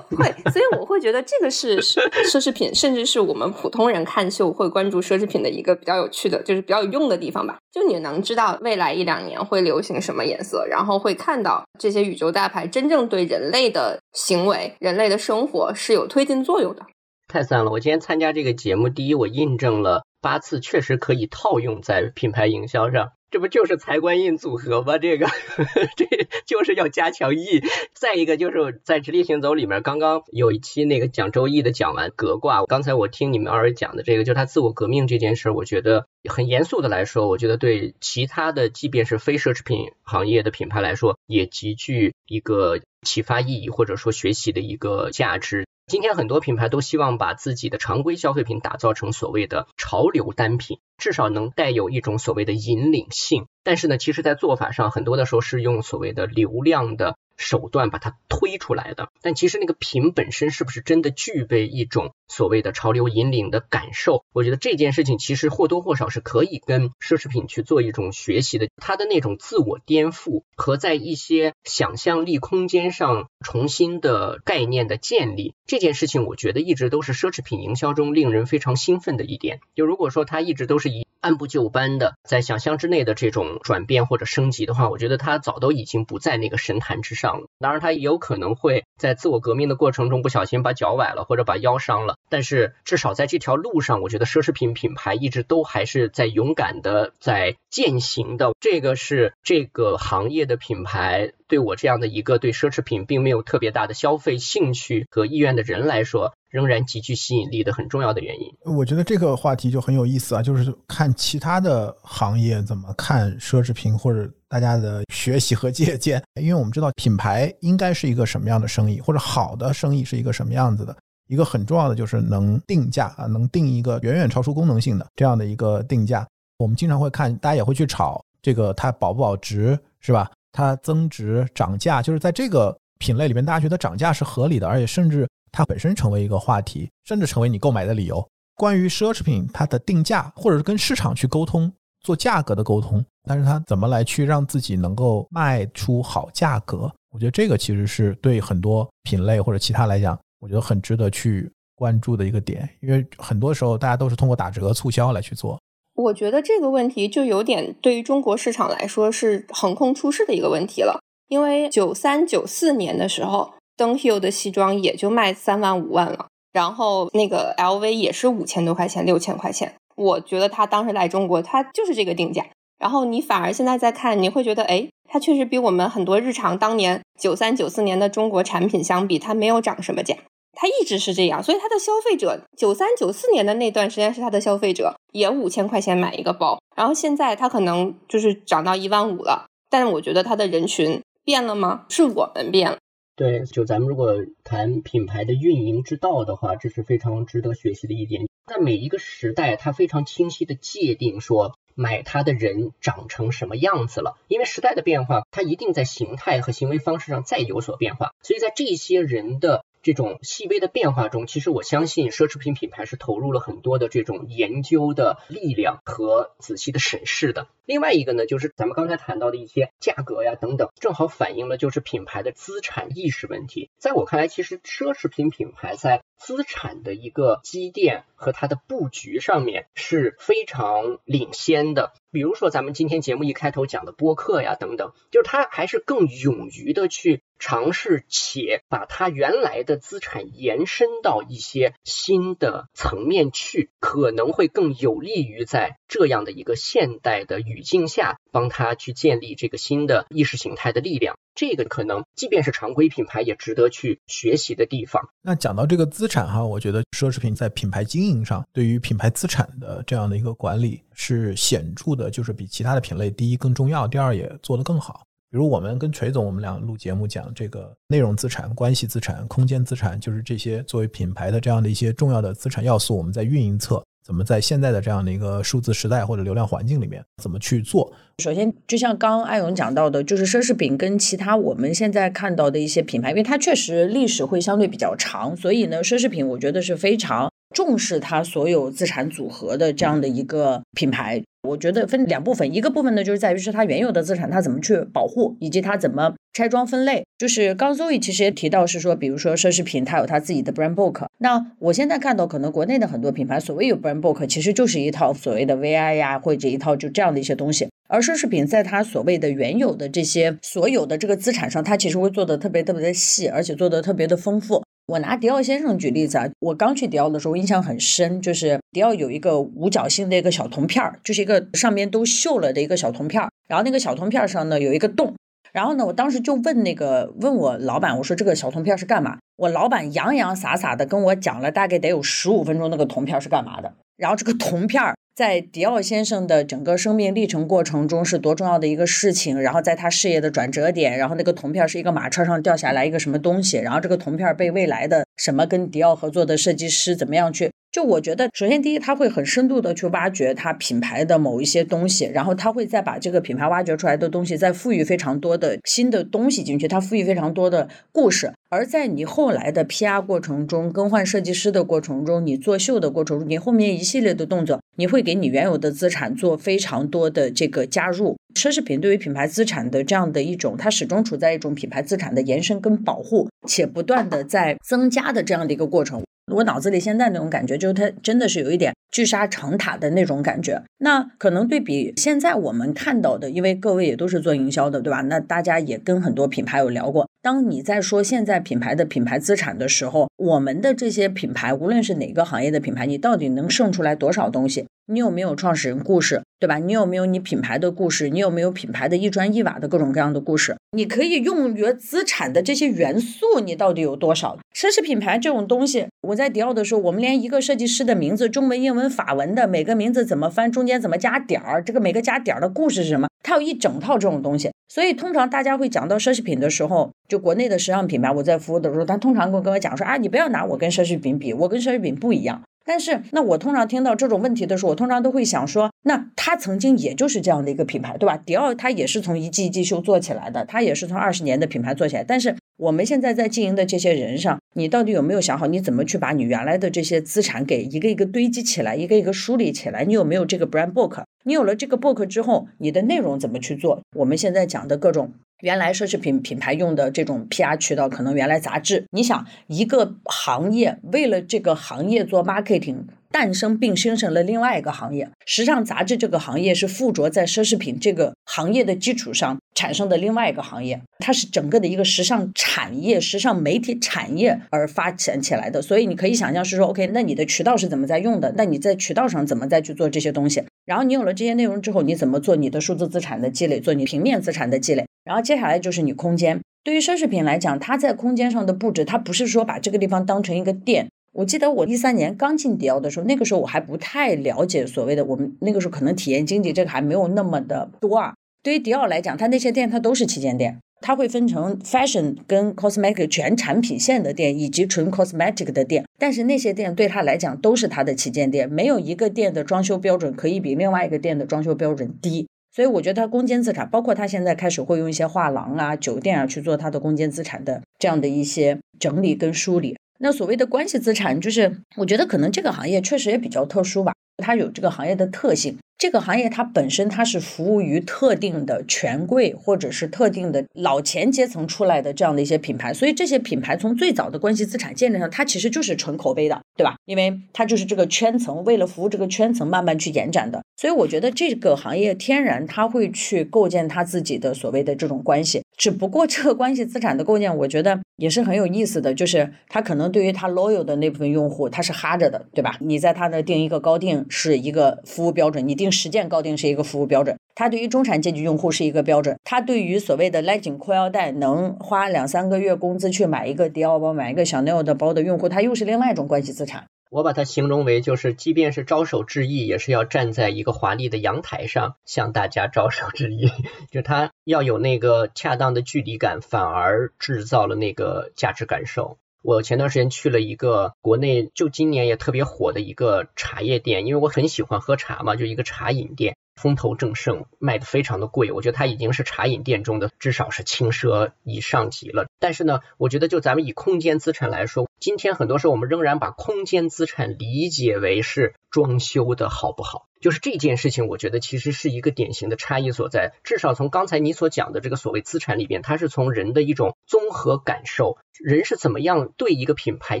会，所以我会觉得这个是奢侈品，甚至是我们普通人看秀会关注奢侈品的一个比较有趣的，就是比较有用的地方吧。就你能知道未来一两年会流行什么颜色，然后会看到这些宇宙大牌真正对人类的行为、人类的生活是有推进作用的。太赞了！我今天参加这个节目，第一，我印证了。八次确实可以套用在品牌营销上，这不就是财官印组合吗？这个呵呵，这就是要加强意。再一个就是在直立行走里面，刚刚有一期那个讲周易的讲完革卦，刚才我听你们二位讲的这个，就是他自我革命这件事，我觉得很严肃的来说，我觉得对其他的即便是非奢侈品行业的品牌来说，也极具一个启发意义或者说学习的一个价值。今天很多品牌都希望把自己的常规消费品打造成所谓的潮流单品，至少能带有一种所谓的引领性。但是呢，其实在做法上，很多的时候是用所谓的流量的。手段把它推出来的，但其实那个品本身是不是真的具备一种所谓的潮流引领的感受？我觉得这件事情其实或多或少是可以跟奢侈品去做一种学习的。它的那种自我颠覆和在一些想象力空间上重新的概念的建立，这件事情我觉得一直都是奢侈品营销中令人非常兴奋的一点。就如果说它一直都是按部就班的在想象之内的这种转变或者升级的话，我觉得它早都已经不在那个神坛之上了。当然，他也有可能会在自我革命的过程中不小心把脚崴了，或者把腰伤了。但是至少在这条路上，我觉得奢侈品品牌一直都还是在勇敢的在践行的。这个是这个行业的品牌对我这样的一个对奢侈品并没有特别大的消费兴趣和意愿的人来说。仍然极具吸引力的很重要的原因，我觉得这个话题就很有意思啊，就是看其他的行业怎么看奢侈品，或者大家的学习和借鉴。因为我们知道品牌应该是一个什么样的生意，或者好的生意是一个什么样子的。一个很重要的就是能定价啊，能定一个远远超出功能性的这样的一个定价。我们经常会看，大家也会去炒这个它保不保值，是吧？它增值涨价，就是在这个品类里面，大家觉得涨价是合理的，而且甚至。它本身成为一个话题，甚至成为你购买的理由。关于奢侈品，它的定价或者是跟市场去沟通，做价格的沟通，但是它怎么来去让自己能够卖出好价格？我觉得这个其实是对很多品类或者其他来讲，我觉得很值得去关注的一个点。因为很多时候大家都是通过打折促销来去做。我觉得这个问题就有点对于中国市场来说是横空出世的一个问题了。因为九三九四年的时候。登 hill 的西装也就卖三万五万了，然后那个 LV 也是五千多块钱，六千块钱。我觉得他当时来中国，他就是这个定价。然后你反而现在再看，你会觉得，哎，它确实比我们很多日常当年九三九四年的中国产品相比，它没有涨什么价，它一直是这样。所以它的消费者，九三九四年的那段时间是它的消费者也五千块钱买一个包，然后现在它可能就是涨到一万五了。但是我觉得它的人群变了吗？是我们变了。对，就咱们如果谈品牌的运营之道的话，这是非常值得学习的一点。在每一个时代，它非常清晰的界定说买它的人长成什么样子了。因为时代的变化，它一定在形态和行为方式上再有所变化。所以在这些人的。这种细微的变化中，其实我相信奢侈品品牌是投入了很多的这种研究的力量和仔细的审视的。另外一个呢，就是咱们刚才谈到的一些价格呀等等，正好反映了就是品牌的资产意识问题。在我看来，其实奢侈品品牌在资产的一个积淀和它的布局上面是非常领先的。比如说咱们今天节目一开头讲的播客呀等等，就是他还是更勇于的去。尝试且把他原来的资产延伸到一些新的层面去，可能会更有利于在这样的一个现代的语境下，帮他去建立这个新的意识形态的力量。这个可能即便是常规品牌也值得去学习的地方。那讲到这个资产哈，我觉得奢侈品在品牌经营上，对于品牌资产的这样的一个管理是显著的，就是比其他的品类，第一更重要，第二也做得更好。比如我们跟锤总，我们俩录节目讲这个内容资产、关系资产、空间资产，就是这些作为品牌的这样的一些重要的资产要素，我们在运营侧怎么在现在的这样的一个数字时代或者流量环境里面怎么去做？首先，就像刚艾勇讲到的，就是奢侈品跟其他我们现在看到的一些品牌，因为它确实历史会相对比较长，所以呢，奢侈品我觉得是非常重视它所有资产组合的这样的一个品牌。我觉得分两部分，一个部分呢就是在于是它原有的资产它怎么去保护，以及它怎么拆装分类。就是刚 Zoe 其实也提到是说，比如说奢侈品它有它自己的 brand book。那我现在看到可能国内的很多品牌所谓有 brand book，其实就是一套所谓的 VI 呀，或者一套就这样的一些东西。而奢侈品在它所谓的原有的这些所有的这个资产上，它其实会做的特别特别的细，而且做的特别的丰富。我拿迪奥先生举例子啊，我刚去迪奥的时候印象很深，就是迪奥有一个五角星的一个小铜片儿，就是一个上面都锈了的一个小铜片儿，然后那个小铜片上呢有一个洞，然后呢我当时就问那个问我老板，我说这个小铜片是干嘛？我老板洋洋洒洒的跟我讲了大概得有十五分钟那个铜片是干嘛的，然后这个铜片在迪奥先生的整个生命历程过程中是多重要的一个事情，然后在他事业的转折点，然后那个铜片是一个马车上掉下来一个什么东西，然后这个铜片被未来的什么跟迪奥合作的设计师怎么样去。就我觉得，首先第一，他会很深度的去挖掘他品牌的某一些东西，然后他会再把这个品牌挖掘出来的东西，再赋予非常多的新的东西进去，他赋予非常多的故事。而在你后来的 PR 过程中，更换设计师的过程中，你做秀的过程中，你后面一系列的动作，你会给你原有的资产做非常多的这个加入。奢侈品对于品牌资产的这样的一种，它始终处在一种品牌资产的延伸跟保护，且不断的在增加的这样的一个过程。我脑子里现在那种感觉，就是它真的是有一点聚沙成塔的那种感觉。那可能对比现在我们看到的，因为各位也都是做营销的，对吧？那大家也跟很多品牌有聊过。当你在说现在品牌的品牌资产的时候，我们的这些品牌，无论是哪个行业的品牌，你到底能剩出来多少东西？你有没有创始人故事，对吧？你有没有你品牌的故事？你有没有品牌的一砖一瓦的各种各样的故事？你可以用于资产的这些元素，你到底有多少？奢侈品牌这种东西，我在迪奥的时候，我们连一个设计师的名字，中文、英文、法文的每个名字怎么翻，中间怎么加点儿，这个每个加点儿的故事是什么？它有一整套这种东西。所以通常大家会讲到奢侈品的时候，就国内的时尚品牌，我在服务的时候，他通常会跟我讲说啊，你不要拿我跟奢侈品比，我跟奢侈品不一样。但是，那我通常听到这种问题的时候，我通常都会想说，那他曾经也就是这样的一个品牌，对吧？迪奥它也是从一季一季秀做起来的，它也是从二十年的品牌做起来。但是我们现在在经营的这些人上，你到底有没有想好，你怎么去把你原来的这些资产给一个一个堆积起来，一个一个梳理起来？你有没有这个 brand book？你有了这个 book 之后，你的内容怎么去做？我们现在讲的各种。原来奢侈品品牌用的这种 PR 渠道，可能原来杂志。你想，一个行业为了这个行业做 marketing，诞生并生成了另外一个行业。时尚杂志这个行业是附着在奢侈品这个行业的基础上产生的另外一个行业，它是整个的一个时尚产业、时尚媒体产业而发展起来的。所以你可以想象是说，OK，那你的渠道是怎么在用的？那你在渠道上怎么再去做这些东西？然后你有了这些内容之后，你怎么做你的数字资产的积累，做你平面资产的积累？然后接下来就是你空间。对于奢侈品来讲，它在空间上的布置，它不是说把这个地方当成一个店。我记得我一三年刚进迪奥的时候，那个时候我还不太了解所谓的我们那个时候可能体验经济这个还没有那么的多啊。对于迪奥来讲，它那些店它都是旗舰店，它会分成 fashion 跟 cosmetic 全产品线的店以及纯 cosmetic 的店。但是那些店对他来讲都是他的旗舰店，没有一个店的装修标准可以比另外一个店的装修标准低。所以我觉得它攻坚资产，包括它现在开始会用一些画廊啊、酒店啊去做它的攻坚资产的这样的一些整理跟梳理。那所谓的关系资产，就是我觉得可能这个行业确实也比较特殊吧，它有这个行业的特性。这个行业它本身它是服务于特定的权贵或者是特定的老钱阶层出来的这样的一些品牌，所以这些品牌从最早的关系资产建立上，它其实就是纯口碑的，对吧？因为它就是这个圈层为了服务这个圈层慢慢去延展的，所以我觉得这个行业天然它会去构建它自己的所谓的这种关系。只不过这个关系资产的构建，我觉得也是很有意思的，就是他可能对于他 loyal 的那部分用户，他是哈着的，对吧？你在他的定一个高定是一个服务标准，你定。实践高定是一个服务标准，他对于中产阶级用户是一个标准，他对于所谓的勒紧裤腰带能花两三个月工资去买一个迪奥包、买一个小 n e l 的包的用户，他又是另外一种关系资产。我把它形容为，就是即便是招手致意，也是要站在一个华丽的阳台上向大家招手致意，就他要有那个恰当的距离感，反而制造了那个价值感受。我前段时间去了一个国内就今年也特别火的一个茶叶店，因为我很喜欢喝茶嘛，就一个茶饮店，风头正盛，卖的非常的贵，我觉得它已经是茶饮店中的至少是轻奢以上级了。但是呢，我觉得就咱们以空间资产来说，今天很多时候我们仍然把空间资产理解为是装修的好不好。就是这件事情，我觉得其实是一个典型的差异所在。至少从刚才你所讲的这个所谓资产里边，它是从人的一种综合感受，人是怎么样对一个品牌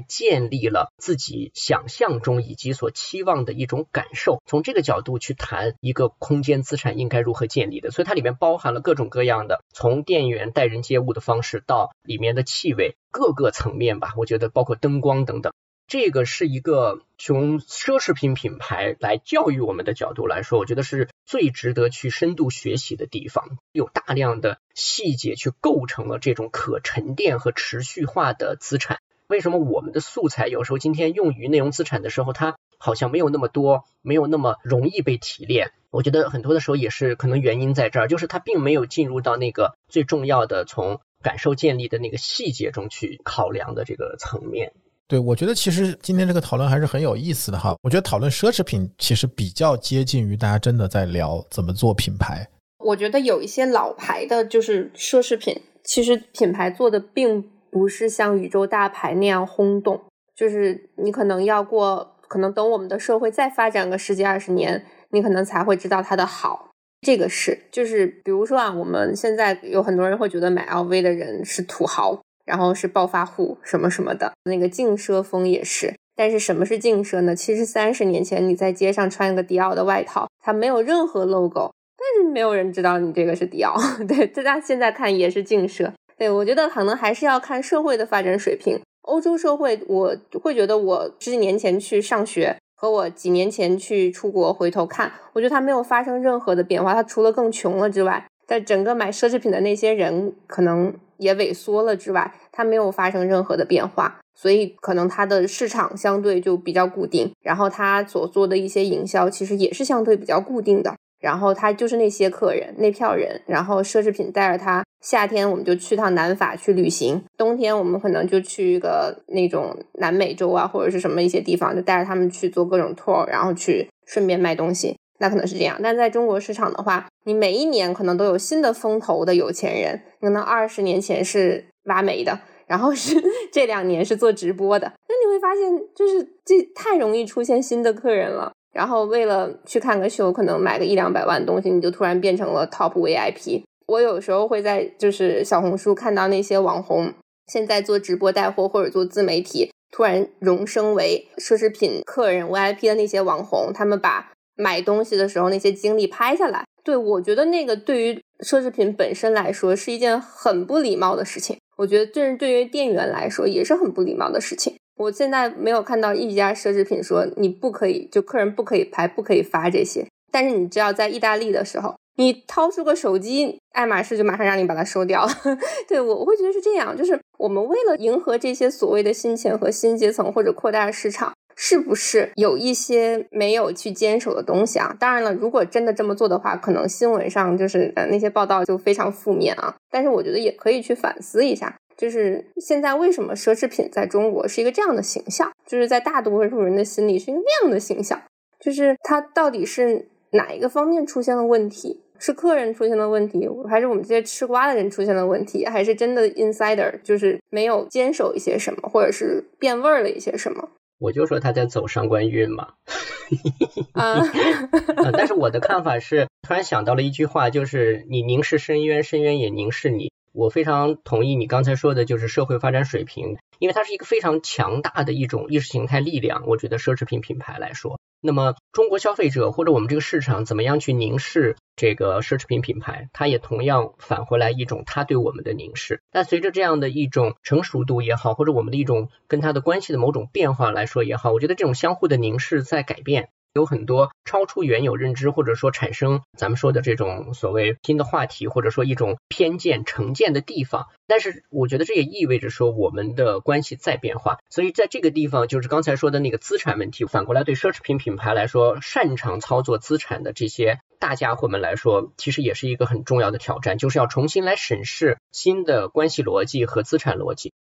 建立了自己想象中以及所期望的一种感受，从这个角度去谈一个空间资产应该如何建立的。所以它里面包含了各种各样的，从店员待人接物的方式到里面的气味，各个层面吧，我觉得包括灯光等等。这个是一个从奢侈品品牌来教育我们的角度来说，我觉得是最值得去深度学习的地方。有大量的细节去构成了这种可沉淀和持续化的资产。为什么我们的素材有时候今天用于内容资产的时候，它好像没有那么多，没有那么容易被提炼。我觉得很多的时候也是可能原因在这儿，就是它并没有进入到那个最重要的从感受建立的那个细节中去考量的这个层面。对，我觉得其实今天这个讨论还是很有意思的哈。我觉得讨论奢侈品其实比较接近于大家真的在聊怎么做品牌。我觉得有一些老牌的，就是奢侈品，其实品牌做的并不是像宇宙大牌那样轰动。就是你可能要过，可能等我们的社会再发展个十几二十年，你可能才会知道它的好。这个是，就是比如说啊，我们现在有很多人会觉得买 LV 的人是土豪，然后是暴发户什么什么的，那个竞奢风也是。但是什么是竞奢呢？其实三十年前你在街上穿一个迪奥的外套，它没有任何 logo。但是没有人知道你这个是迪奥，对，大家现在看也是竞奢。对我觉得可能还是要看社会的发展水平。欧洲社会，我会觉得我十几年前去上学和我几年前去出国回头看，我觉得它没有发生任何的变化。它除了更穷了之外，在整个买奢侈品的那些人可能也萎缩了之外，它没有发生任何的变化。所以可能它的市场相对就比较固定，然后它所做的一些营销其实也是相对比较固定的。然后他就是那些客人，那票人。然后奢侈品带着他，夏天我们就去趟南法去旅行，冬天我们可能就去一个那种南美洲啊，或者是什么一些地方，就带着他们去做各种 tour，然后去顺便卖东西。那可能是这样。但在中国市场的话，你每一年可能都有新的风投的有钱人，可能二十年前是挖煤的，然后是这两年是做直播的。那你会发现，就是这太容易出现新的客人了。然后为了去看个秀，可能买个一两百万东西，你就突然变成了 top VIP。我有时候会在就是小红书看到那些网红现在做直播带货或者做自媒体，突然荣升为奢侈品客人 VIP 的那些网红，他们把买东西的时候那些经历拍下来。对我觉得那个对于奢侈品本身来说是一件很不礼貌的事情，我觉得这是对于店员来说也是很不礼貌的事情。我现在没有看到一家奢侈品说你不可以，就客人不可以拍，不可以发这些。但是你知道，在意大利的时候，你掏出个手机，爱马仕就马上让你把它收掉了。对我，我会觉得是这样，就是我们为了迎合这些所谓的新钱和新阶层，或者扩大市场，是不是有一些没有去坚守的东西啊？当然了，如果真的这么做的话，可能新闻上就是呃那些报道就非常负面啊。但是我觉得也可以去反思一下。就是现在为什么奢侈品在中国是一个这样的形象？就是在大多数人的心里是那样的形象。就是它到底是哪一个方面出现了问题？是客人出现了问题，还是我们这些吃瓜的人出现了问题？还是真的 insider 就是没有坚守一些什么，或者是变味儿了一些什么？我就说他在走上官运嘛。啊，但是我的看法是，突然想到了一句话，就是你凝视深渊，深渊也凝视你。我非常同意你刚才说的，就是社会发展水平，因为它是一个非常强大的一种意识形态力量。我觉得奢侈品品牌来说，那么中国消费者或者我们这个市场怎么样去凝视这个奢侈品品牌，它也同样返回来一种它对我们的凝视。但随着这样的一种成熟度也好，或者我们的一种跟它的关系的某种变化来说也好，我觉得这种相互的凝视在改变。有很多超出原有认知，或者说产生咱们说的这种所谓新的话题，或者说一种偏见成见的地方。但是我觉得这也意味着说我们的关系在变化。所以在这个地方，就是刚才说的那个资产问题，反过来对奢侈品品牌来说，擅长操作资产的这些大家伙们来说，其实也是一个很重要的挑战，就是要重新来审视新的关系逻辑和资产逻辑。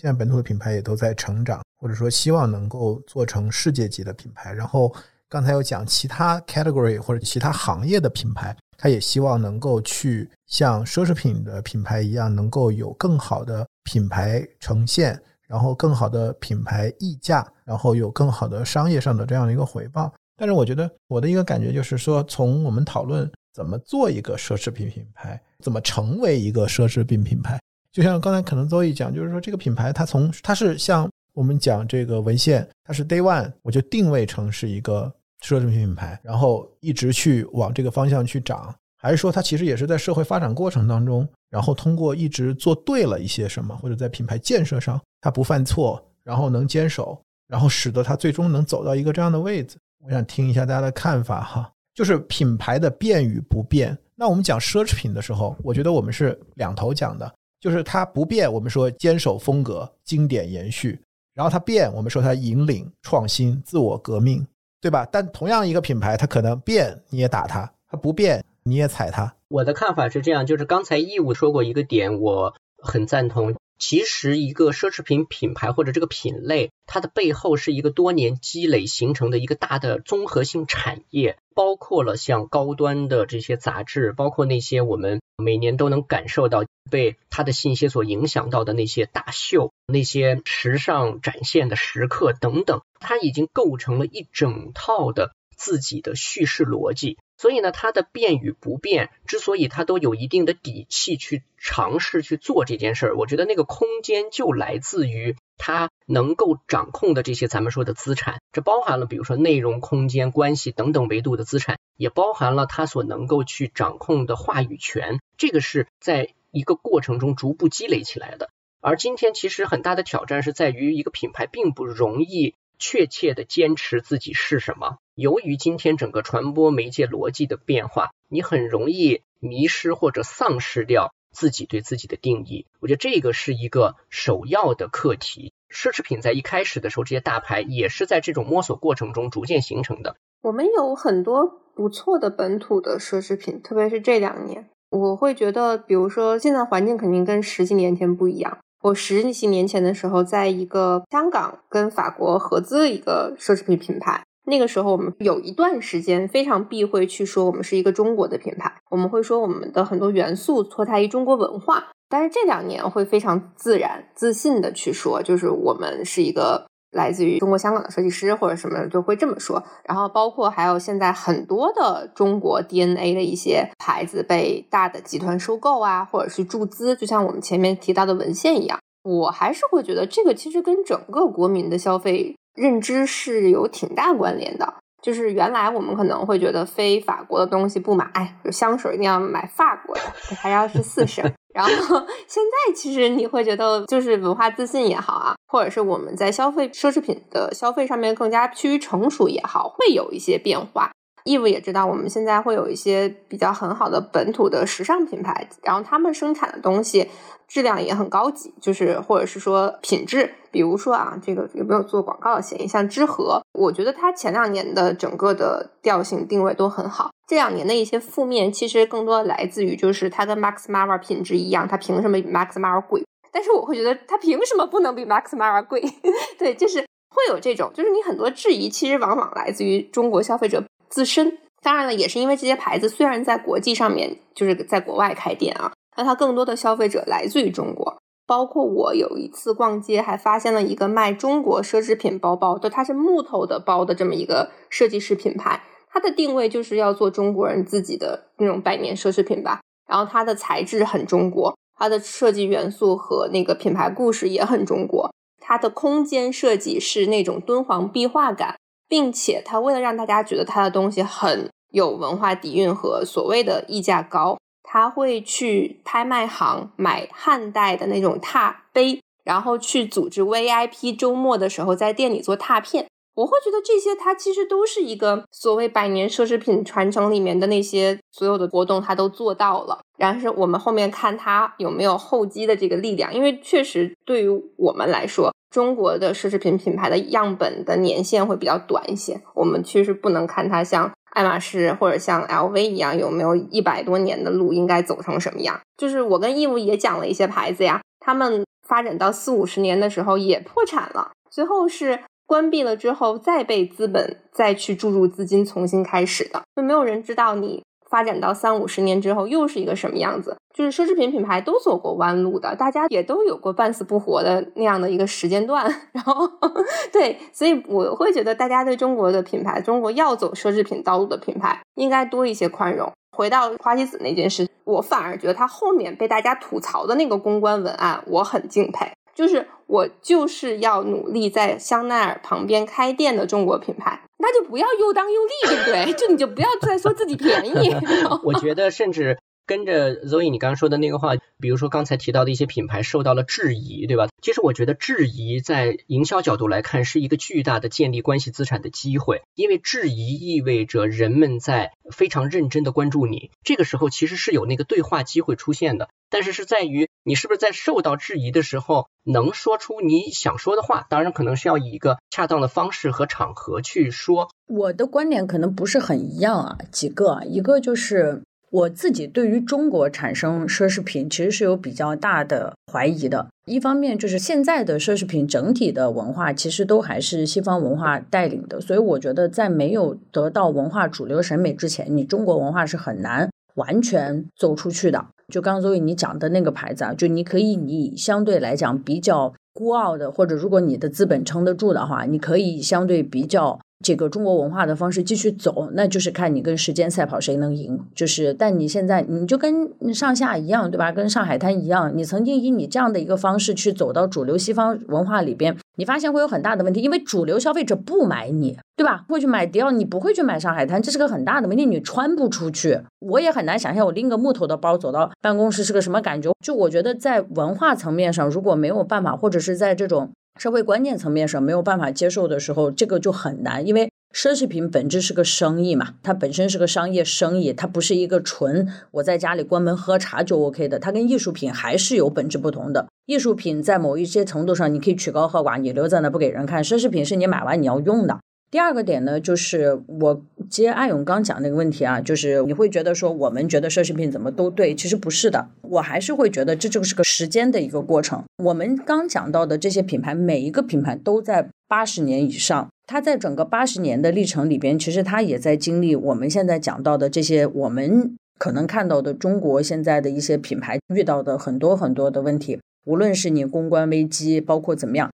现在本土的品牌也都在成长，或者说希望能够做成世界级的品牌，然后。刚才有讲其他 category 或者其他行业的品牌，他也希望能够去像奢侈品的品牌一样，能够有更好的品牌呈现，然后更好的品牌溢价，然后有更好的商业上的这样的一个回报。但是我觉得我的一个感觉就是说，从我们讨论怎么做一个奢侈品品牌，怎么成为一个奢侈品品牌，就像刚才可能邹毅讲，就是说这个品牌它从它是像我们讲这个文献，它是 day one 我就定位成是一个。奢侈品品牌，然后一直去往这个方向去涨，还是说它其实也是在社会发展过程当中，然后通过一直做对了一些什么，或者在品牌建设上它不犯错，然后能坚守，然后使得它最终能走到一个这样的位置。我想听一下大家的看法哈，就是品牌的变与不变。那我们讲奢侈品的时候，我觉得我们是两头讲的，就是它不变，我们说坚守风格、经典延续；然后它变，我们说它引领、创新、自我革命。对吧？但同样一个品牌，它可能变你也打它，它不变你也踩它。我的看法是这样，就是刚才义务说过一个点，我很赞同。其实一个奢侈品品牌或者这个品类，它的背后是一个多年积累形成的一个大的综合性产业，包括了像高端的这些杂志，包括那些我们每年都能感受到被他的信息所影响到的那些大秀、那些时尚展现的时刻等等，它已经构成了一整套的自己的叙事逻辑。所以呢，它的变与不变，之所以它都有一定的底气去尝试去做这件事儿，我觉得那个空间就来自于它能够掌控的这些咱们说的资产，这包含了比如说内容、空间、关系等等维度的资产，也包含了它所能够去掌控的话语权，这个是在一个过程中逐步积累起来的。而今天其实很大的挑战是在于一个品牌并不容易。确切的坚持自己是什么？由于今天整个传播媒介逻辑的变化，你很容易迷失或者丧失掉自己对自己的定义。我觉得这个是一个首要的课题。奢侈品在一开始的时候，这些大牌也是在这种摸索过程中逐渐形成的。我们有很多不错的本土的奢侈品，特别是这两年，我会觉得，比如说现在环境肯定跟十几年前不一样。我十几年前的时候，在一个香港跟法国合资的一个奢侈品品牌，那个时候我们有一段时间非常避讳去说我们是一个中国的品牌，我们会说我们的很多元素脱胎于中国文化。但是这两年会非常自然、自信的去说，就是我们是一个。来自于中国香港的设计师或者什么就会这么说，然后包括还有现在很多的中国 DNA 的一些牌子被大的集团收购啊，或者是注资，就像我们前面提到的文献一样，我还是会觉得这个其实跟整个国民的消费认知是有挺大关联的。就是原来我们可能会觉得非法国的东西不买，哎，香水一定要买法国的，还要是四省。然后现在其实你会觉得，就是文化自信也好啊，或者是我们在消费奢侈品的消费上面更加趋于成熟也好，会有一些变化。义务也知道，我们现在会有一些比较很好的本土的时尚品牌，然后他们生产的东西质量也很高级，就是或者是说品质，比如说啊，这个有没有做广告的嫌疑？像知和，我觉得它前两年的整个的调性定位都很好，这两年的一些负面其实更多来自于就是它跟 Max Mara 品质一样，它凭什么比 Max Mara 贵？但是我会觉得它凭什么不能比 Max Mara 贵？对，就是会有这种，就是你很多质疑，其实往往来自于中国消费者。自身，当然了，也是因为这些牌子虽然在国际上面就是在国外开店啊，但它更多的消费者来自于中国。包括我有一次逛街，还发现了一个卖中国奢侈品包包的，它是木头的包的这么一个设计师品牌，它的定位就是要做中国人自己的那种百年奢侈品吧。然后它的材质很中国，它的设计元素和那个品牌故事也很中国，它的空间设计是那种敦煌壁画感。并且他为了让大家觉得他的东西很有文化底蕴和所谓的溢价高，他会去拍卖行买汉代的那种拓碑，然后去组织 VIP 周末的时候在店里做拓片。我会觉得这些，它其实都是一个所谓百年奢侈品传承里面的那些所有的活动，它都做到了。然后是我们后面看它有没有后继的这个力量，因为确实对于我们来说。中国的奢侈品品牌的样本的年限会比较短一些，我们确实不能看它像爱马仕或者像 LV 一样有没有一百多年的路应该走成什么样。就是我跟义务也讲了一些牌子呀，他们发展到四五十年的时候也破产了，最后是关闭了之后再被资本再去注入资金重新开始的，就没有人知道你。发展到三五十年之后，又是一个什么样子？就是奢侈品品牌都走过弯路的，大家也都有过半死不活的那样的一个时间段。然后，对，所以我会觉得，大家对中国的品牌，中国要走奢侈品道路的品牌，应该多一些宽容。回到花西子那件事，我反而觉得他后面被大家吐槽的那个公关文案，我很敬佩。就是我就是要努力在香奈儿旁边开店的中国品牌，那就不要又当又立，对不对？就你就不要再说自己便宜。我觉得，甚至跟着 Zoe 你刚刚说的那个话，比如说刚才提到的一些品牌受到了质疑，对吧？其实我觉得质疑在营销角度来看是一个巨大的建立关系资产的机会，因为质疑意味着人们在非常认真的关注你，这个时候其实是有那个对话机会出现的。但是是在于你是不是在受到质疑的时候能说出你想说的话，当然可能是要以一个恰当的方式和场合去说。我的观点可能不是很一样啊，几个，一个就是。我自己对于中国产生奢侈品其实是有比较大的怀疑的。一方面就是现在的奢侈品整体的文化其实都还是西方文化带领的，所以我觉得在没有得到文化主流审美之前，你中国文化是很难完全走出去的。就刚刚周宇你讲的那个牌子啊，就你可以你相对来讲比较孤傲的，或者如果你的资本撑得住的话，你可以相对比较。这个中国文化的方式继续走，那就是看你跟时间赛跑谁能赢。就是，但你现在你就跟上下一样，对吧？跟上海滩一样，你曾经以你这样的一个方式去走到主流西方文化里边，你发现会有很大的问题，因为主流消费者不买你，对吧？会去买迪奥，你不会去买上海滩，这是个很大的问题，你穿不出去。我也很难想象我拎个木头的包走到办公室是个什么感觉。就我觉得在文化层面上，如果没有办法，或者是在这种。社会观念层面上没有办法接受的时候，这个就很难，因为奢侈品本质是个生意嘛，它本身是个商业生意，它不是一个纯我在家里关门喝茶就 OK 的，它跟艺术品还是有本质不同的。艺术品在某一些程度上你可以曲高和寡，你留在那不给人看；奢侈品是你买完你要用的。第二个点呢，就是我接阿勇刚讲那个问题啊，就是你会觉得说我们觉得奢侈品怎么都对，其实不是的，我还是会觉得这就是个时间的一个过程。我们刚讲到的这些品牌，每一个品牌都在八十年以上，它在整个八十年的历程里边，其实它也在经历我们现在讲到的这些我们可能看到的中国现在的一些品牌遇到的很多很多的问题，无论是你公关危机，包括怎么样，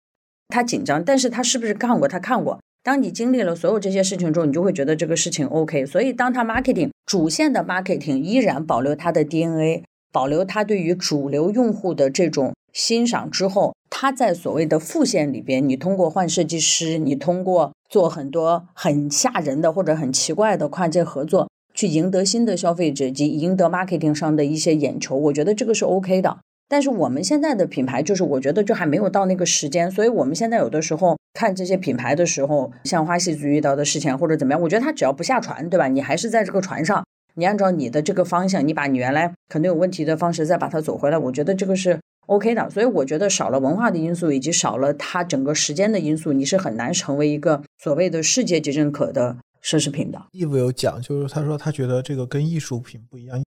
他紧张，但是他是不是看过？他看过。当你经历了所有这些事情之后，你就会觉得这个事情 OK。所以，当它 marketing 主线的 marketing 依然保留它的 DNA，保留它对于主流用户的这种欣赏之后，它在所谓的副线里边，你通过换设计师，你通过做很多很吓人的或者很奇怪的跨界合作，去赢得新的消费者及赢得 marketing 上的一些眼球，我觉得这个是 OK 的。但是我们现在的品牌，就是我觉得就还没有到那个时间，所以我们现在有的时候看这些品牌的时候，像花西子遇到的事情或者怎么样，我觉得它只要不下船，对吧？你还是在这个船上，你按照你的这个方向，你把你原来可能有问题的方式再把它走回来，我觉得这个是 OK 的。所以我觉得少了文化的因素，以及少了它整个时间的因素，你是很难成为一个所谓的世界级认可的奢侈品的。义父有讲，就是他说他觉得这个跟艺术品不一样，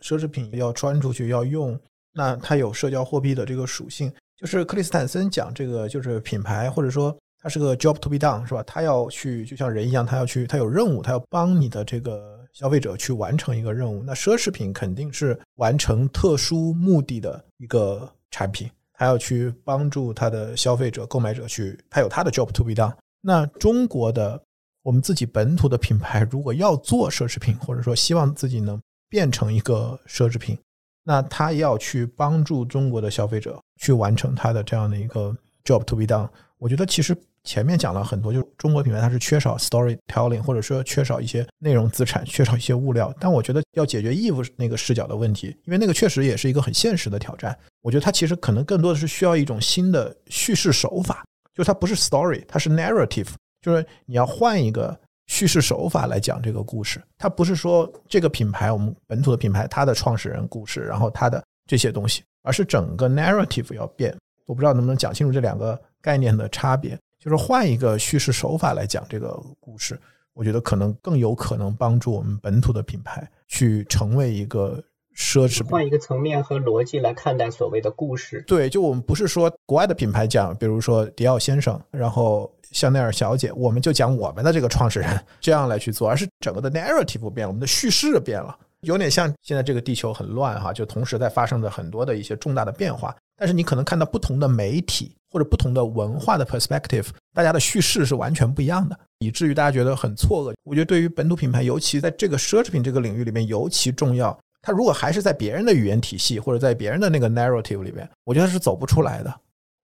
奢侈品要穿出去要用。那它有社交货币的这个属性，就是克里斯坦森讲这个，就是品牌或者说它是个 job to be done，是吧？他要去就像人一样，他要去，他有任务，他要帮你的这个消费者去完成一个任务。那奢侈品肯定是完成特殊目的的一个产品，他要去帮助他的消费者、购买者去，他有他的 job to be done。那中国的我们自己本土的品牌，如果要做奢侈品，或者说希望自己能变成一个奢侈品。那他要去帮助中国的消费者去完成他的这样的一个 job to be done。我觉得其实前面讲了很多，就是中国品牌它是缺少 storytelling，或者说缺少一些内容资产，缺少一些物料。但我觉得要解决 Eve 那个视角的问题，因为那个确实也是一个很现实的挑战。我觉得它其实可能更多的是需要一种新的叙事手法，就是它不是 story，它是 narrative，就是你要换一个。叙事手法来讲这个故事，它不是说这个品牌我们本土的品牌它的创始人故事，然后它的这些东西，而是整个 narrative 要变。我不知道能不能讲清楚这两个概念的差别，就是换一个叙事手法来讲这个故事，我觉得可能更有可能帮助我们本土的品牌去成为一个奢侈。换一个层面和逻辑来看待所谓的故事。对，就我们不是说国外的品牌讲，比如说迪奥先生，然后。香奈儿小姐，我们就讲我们的这个创始人这样来去做，而是整个的 narrative 变了，我们的叙事变了，有点像现在这个地球很乱哈，就同时在发生着很多的一些重大的变化。但是你可能看到不同的媒体或者不同的文化的 perspective，大家的叙事是完全不一样的，以至于大家觉得很错愕。我觉得对于本土品牌，尤其在这个奢侈品这个领域里面尤其重要。它如果还是在别人的语言体系或者在别人的那个 narrative 里边，我觉得是走不出来的。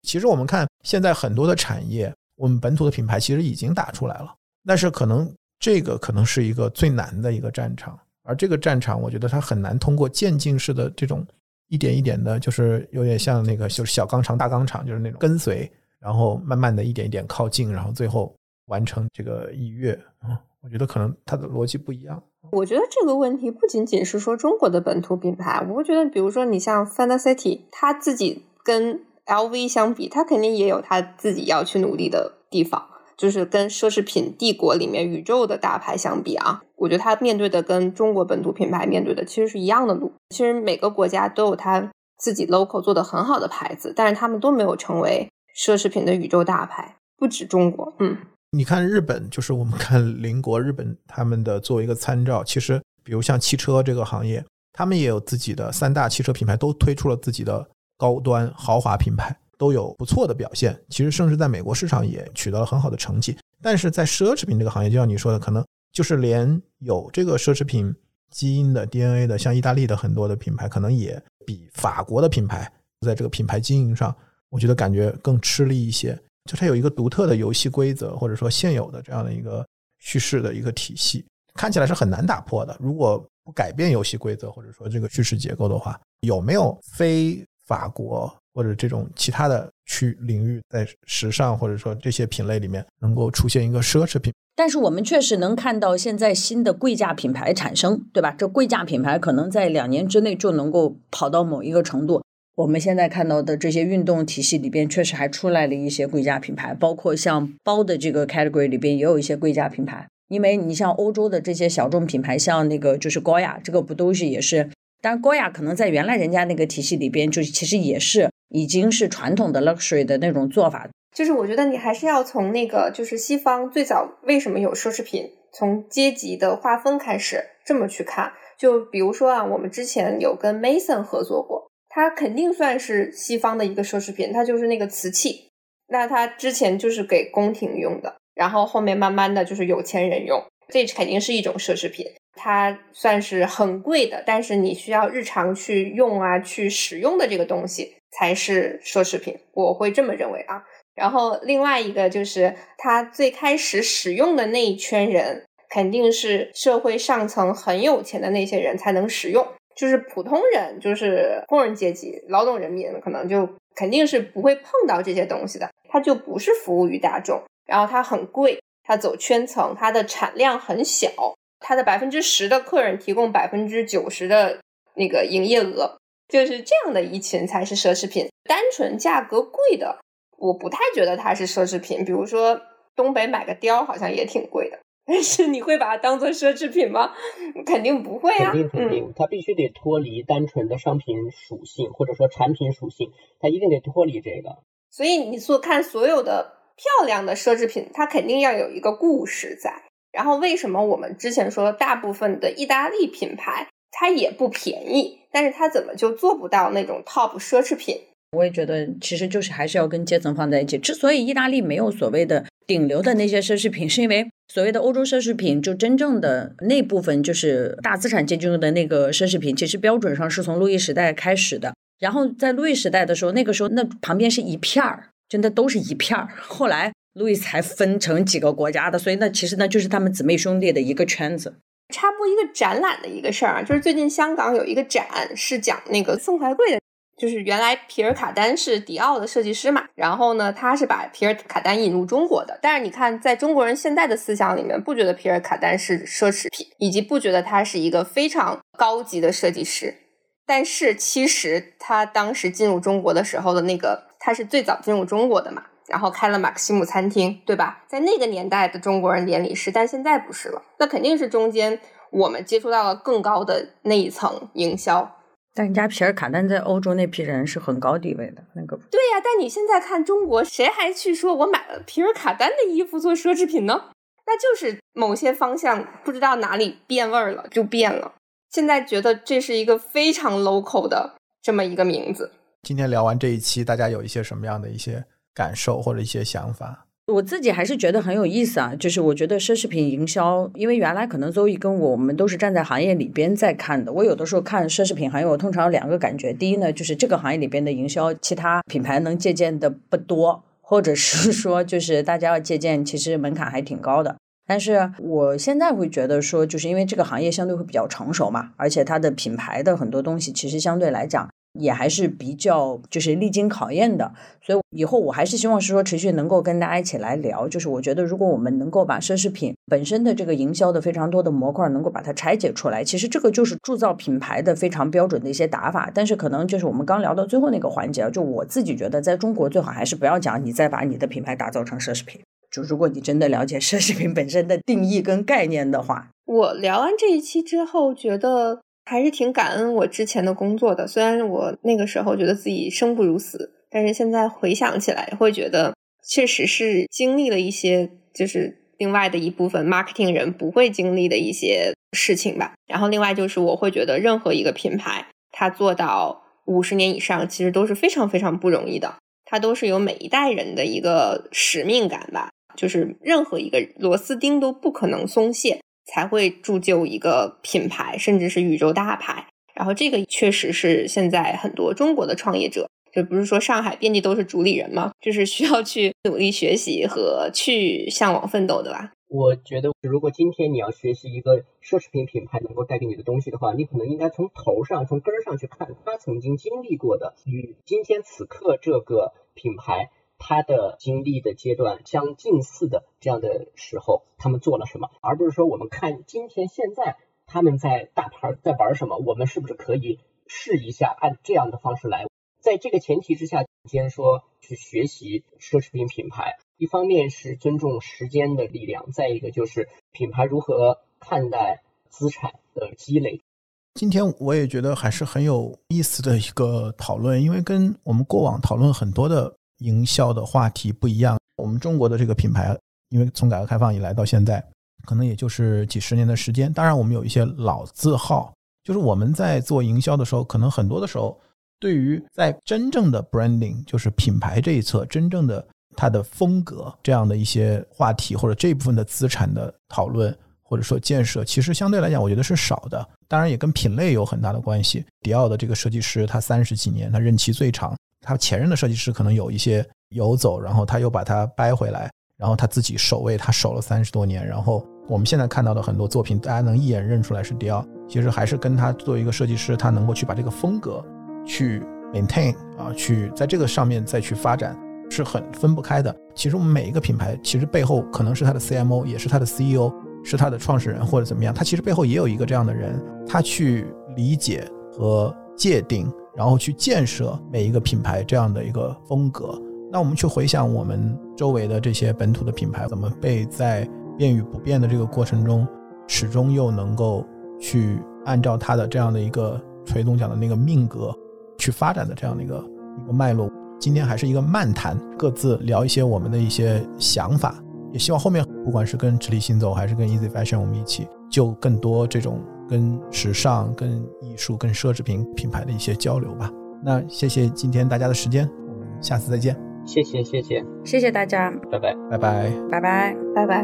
其实我们看现在很多的产业。我们本土的品牌其实已经打出来了，但是可能这个可能是一个最难的一个战场，而这个战场，我觉得它很难通过渐进式的这种一点一点的，就是有点像那个就是小钢厂大钢厂，就是那种跟随，然后慢慢的一点一点靠近，然后最后完成这个一跃。嗯，我觉得可能它的逻辑不一样。我觉得这个问题不仅仅是说中国的本土品牌，我觉得，比如说你像 Fantasy，它自己跟 LV 相比，它肯定也有它自己要去努力的地方。就是跟奢侈品帝国里面宇宙的大牌相比啊，我觉得它面对的跟中国本土品牌面对的其实是一样的路。其实每个国家都有它自己 local 做的很好的牌子，但是他们都没有成为奢侈品的宇宙大牌。不止中国，嗯，你看日本，就是我们看邻国日本他们的作为一个参照，其实比如像汽车这个行业，他们也有自己的三大汽车品牌，都推出了自己的高端豪华品牌。都有不错的表现，其实甚至在美国市场也取得了很好的成绩。但是在奢侈品这个行业，就像你说的，可能就是连有这个奢侈品基因的 DNA 的，像意大利的很多的品牌，可能也比法国的品牌在这个品牌经营上，我觉得感觉更吃力一些。就它有一个独特的游戏规则，或者说现有的这样的一个叙事的一个体系，看起来是很难打破的。如果不改变游戏规则，或者说这个叙事结构的话，有没有非法国？或者这种其他的区领域，在时尚或者说这些品类里面，能够出现一个奢侈品。但是我们确实能看到现在新的贵价品牌产生，对吧？这贵价品牌可能在两年之内就能够跑到某一个程度。我们现在看到的这些运动体系里边，确实还出来了一些贵价品牌，包括像包的这个 category 里边也有一些贵价品牌。因为你像欧洲的这些小众品牌，像那个就是高雅，这个不都是也是？当然高雅可能在原来人家那个体系里边，就是其实也是。已经是传统的 luxury 的那种做法，就是我觉得你还是要从那个，就是西方最早为什么有奢侈品，从阶级的划分开始这么去看。就比如说啊，我们之前有跟 Mason 合作过，它肯定算是西方的一个奢侈品，它就是那个瓷器。那它之前就是给宫廷用的，然后后面慢慢的就是有钱人用，这肯定是一种奢侈品。它算是很贵的，但是你需要日常去用啊，去使用的这个东西。才是奢侈品，我会这么认为啊。然后另外一个就是，他最开始使用的那一圈人，肯定是社会上层很有钱的那些人才能使用，就是普通人，就是工人阶级、劳动人民，可能就肯定是不会碰到这些东西的。它就不是服务于大众，然后它很贵，它走圈层，它的产量很小，它的百分之十的客人提供百分之九十的那个营业额。就是这样的一群才是奢侈品，单纯价格贵的，我不太觉得它是奢侈品。比如说东北买个貂，好像也挺贵的，但是你会把它当做奢侈品吗？肯定不会啊，肯定肯定，它必须得脱离单纯的商品属性或者说产品属性，它一定得脱离这个。所以你所看所有的漂亮的奢侈品，它肯定要有一个故事在。然后为什么我们之前说大部分的意大利品牌？它也不便宜，但是它怎么就做不到那种 top 奢侈品？我也觉得，其实就是还是要跟阶层放在一起。之所以意大利没有所谓的顶流的那些奢侈品，是因为所谓的欧洲奢侈品，就真正的那部分就是大资产阶级用的那个奢侈品，其实标准上是从路易时代开始的。然后在路易时代的时候，那个时候那旁边是一片儿，真的都是一片儿。后来路易斯才分成几个国家的，所以那其实那就是他们姊妹兄弟的一个圈子。插播一个展览的一个事儿啊，就是最近香港有一个展是讲那个宋怀贵的，就是原来皮尔卡丹是迪奥的设计师嘛，然后呢，他是把皮尔卡丹引入中国的，但是你看，在中国人现在的思想里面，不觉得皮尔卡丹是奢侈品，以及不觉得他是一个非常高级的设计师，但是其实他当时进入中国的时候的那个，他是最早进入中国的嘛。然后开了马克西姆餐厅，对吧？在那个年代的中国人眼里是，但现在不是了。那肯定是中间我们接触到了更高的那一层营销。但人家皮尔卡丹在欧洲那批人是很高地位的那个。对呀，但你现在看中国，谁还去说我买了皮尔卡丹的衣服做奢侈品呢？那就是某些方向不知道哪里变味儿了，就变了。现在觉得这是一个非常 local 的这么一个名字。今天聊完这一期，大家有一些什么样的一些？感受或者一些想法，我自己还是觉得很有意思啊。就是我觉得奢侈品营销，因为原来可能周易跟我我们都是站在行业里边在看的。我有的时候看奢侈品行业，我通常有两个感觉：第一呢，就是这个行业里边的营销，其他品牌能借鉴的不多，或者是说，就是大家要借鉴，其实门槛还挺高的。但是我现在会觉得说，就是因为这个行业相对会比较成熟嘛，而且它的品牌的很多东西其实相对来讲也还是比较就是历经考验的，所以以后我还是希望是说持续能够跟大家一起来聊。就是我觉得如果我们能够把奢侈品本身的这个营销的非常多的模块能够把它拆解出来，其实这个就是铸造品牌的非常标准的一些打法。但是可能就是我们刚聊到最后那个环节，就我自己觉得在中国最好还是不要讲你再把你的品牌打造成奢侈品。就如果你真的了解 奢侈品本身的定义跟概念的话，我聊完这一期之后，觉得还是挺感恩我之前的工作的。虽然我那个时候觉得自己生不如死，但是现在回想起来，会觉得确实是经历了一些，就是另外的一部分 marketing 人不会经历的一些事情吧。然后另外就是，我会觉得任何一个品牌，它做到五十年以上，其实都是非常非常不容易的。它都是有每一代人的一个使命感吧。就是任何一个螺丝钉都不可能松懈，才会铸就一个品牌，甚至是宇宙大牌。然后这个确实是现在很多中国的创业者，就不是说上海遍地都是主理人嘛，就是需要去努力学习和去向往奋斗的吧。我觉得，如果今天你要学习一个奢侈品品牌能够带给你的东西的话，你可能应该从头上、从根儿上去看，他曾经经历过的与今天此刻这个品牌。他的经历的阶段相近似的这样的时候，他们做了什么，而不是说我们看今天现在他们在大牌在玩什么，我们是不是可以试一下按这样的方式来？在这个前提之下，先说去学习奢侈品品牌，一方面是尊重时间的力量，再一个就是品牌如何看待资产的积累。今天我也觉得还是很有意思的一个讨论，因为跟我们过往讨论很多的。营销的话题不一样。我们中国的这个品牌，因为从改革开放以来到现在，可能也就是几十年的时间。当然，我们有一些老字号，就是我们在做营销的时候，可能很多的时候，对于在真正的 branding，就是品牌这一侧，真正的它的风格这样的一些话题，或者这部分的资产的讨论，或者说建设，其实相对来讲，我觉得是少的。当然，也跟品类有很大的关系。迪奥的这个设计师，他三十几年，他任期最长。他前任的设计师可能有一些游走，然后他又把它掰回来，然后他自己守卫，他守了三十多年。然后我们现在看到的很多作品，大家能一眼认出来是迪奥，其实还是跟他作为一个设计师，他能够去把这个风格去 maintain 啊，去在这个上面再去发展，是很分不开的。其实我们每一个品牌，其实背后可能是他的 CMO，也是他的 CEO，是他的创始人或者怎么样，他其实背后也有一个这样的人，他去理解和界定。然后去建设每一个品牌这样的一个风格。那我们去回想我们周围的这些本土的品牌，怎么被在变与不变的这个过程中，始终又能够去按照它的这样的一个锤总讲的那个命格去发展的这样的一个一个脉络。今天还是一个漫谈，各自聊一些我们的一些想法。也希望后面不管是跟直立行走，还是跟 Easy Fashion，我们一起就更多这种。跟时尚、跟艺术、跟奢侈品品牌的一些交流吧。那谢谢今天大家的时间，我们下次再见。谢谢谢谢谢谢大家，拜拜拜拜拜拜拜拜。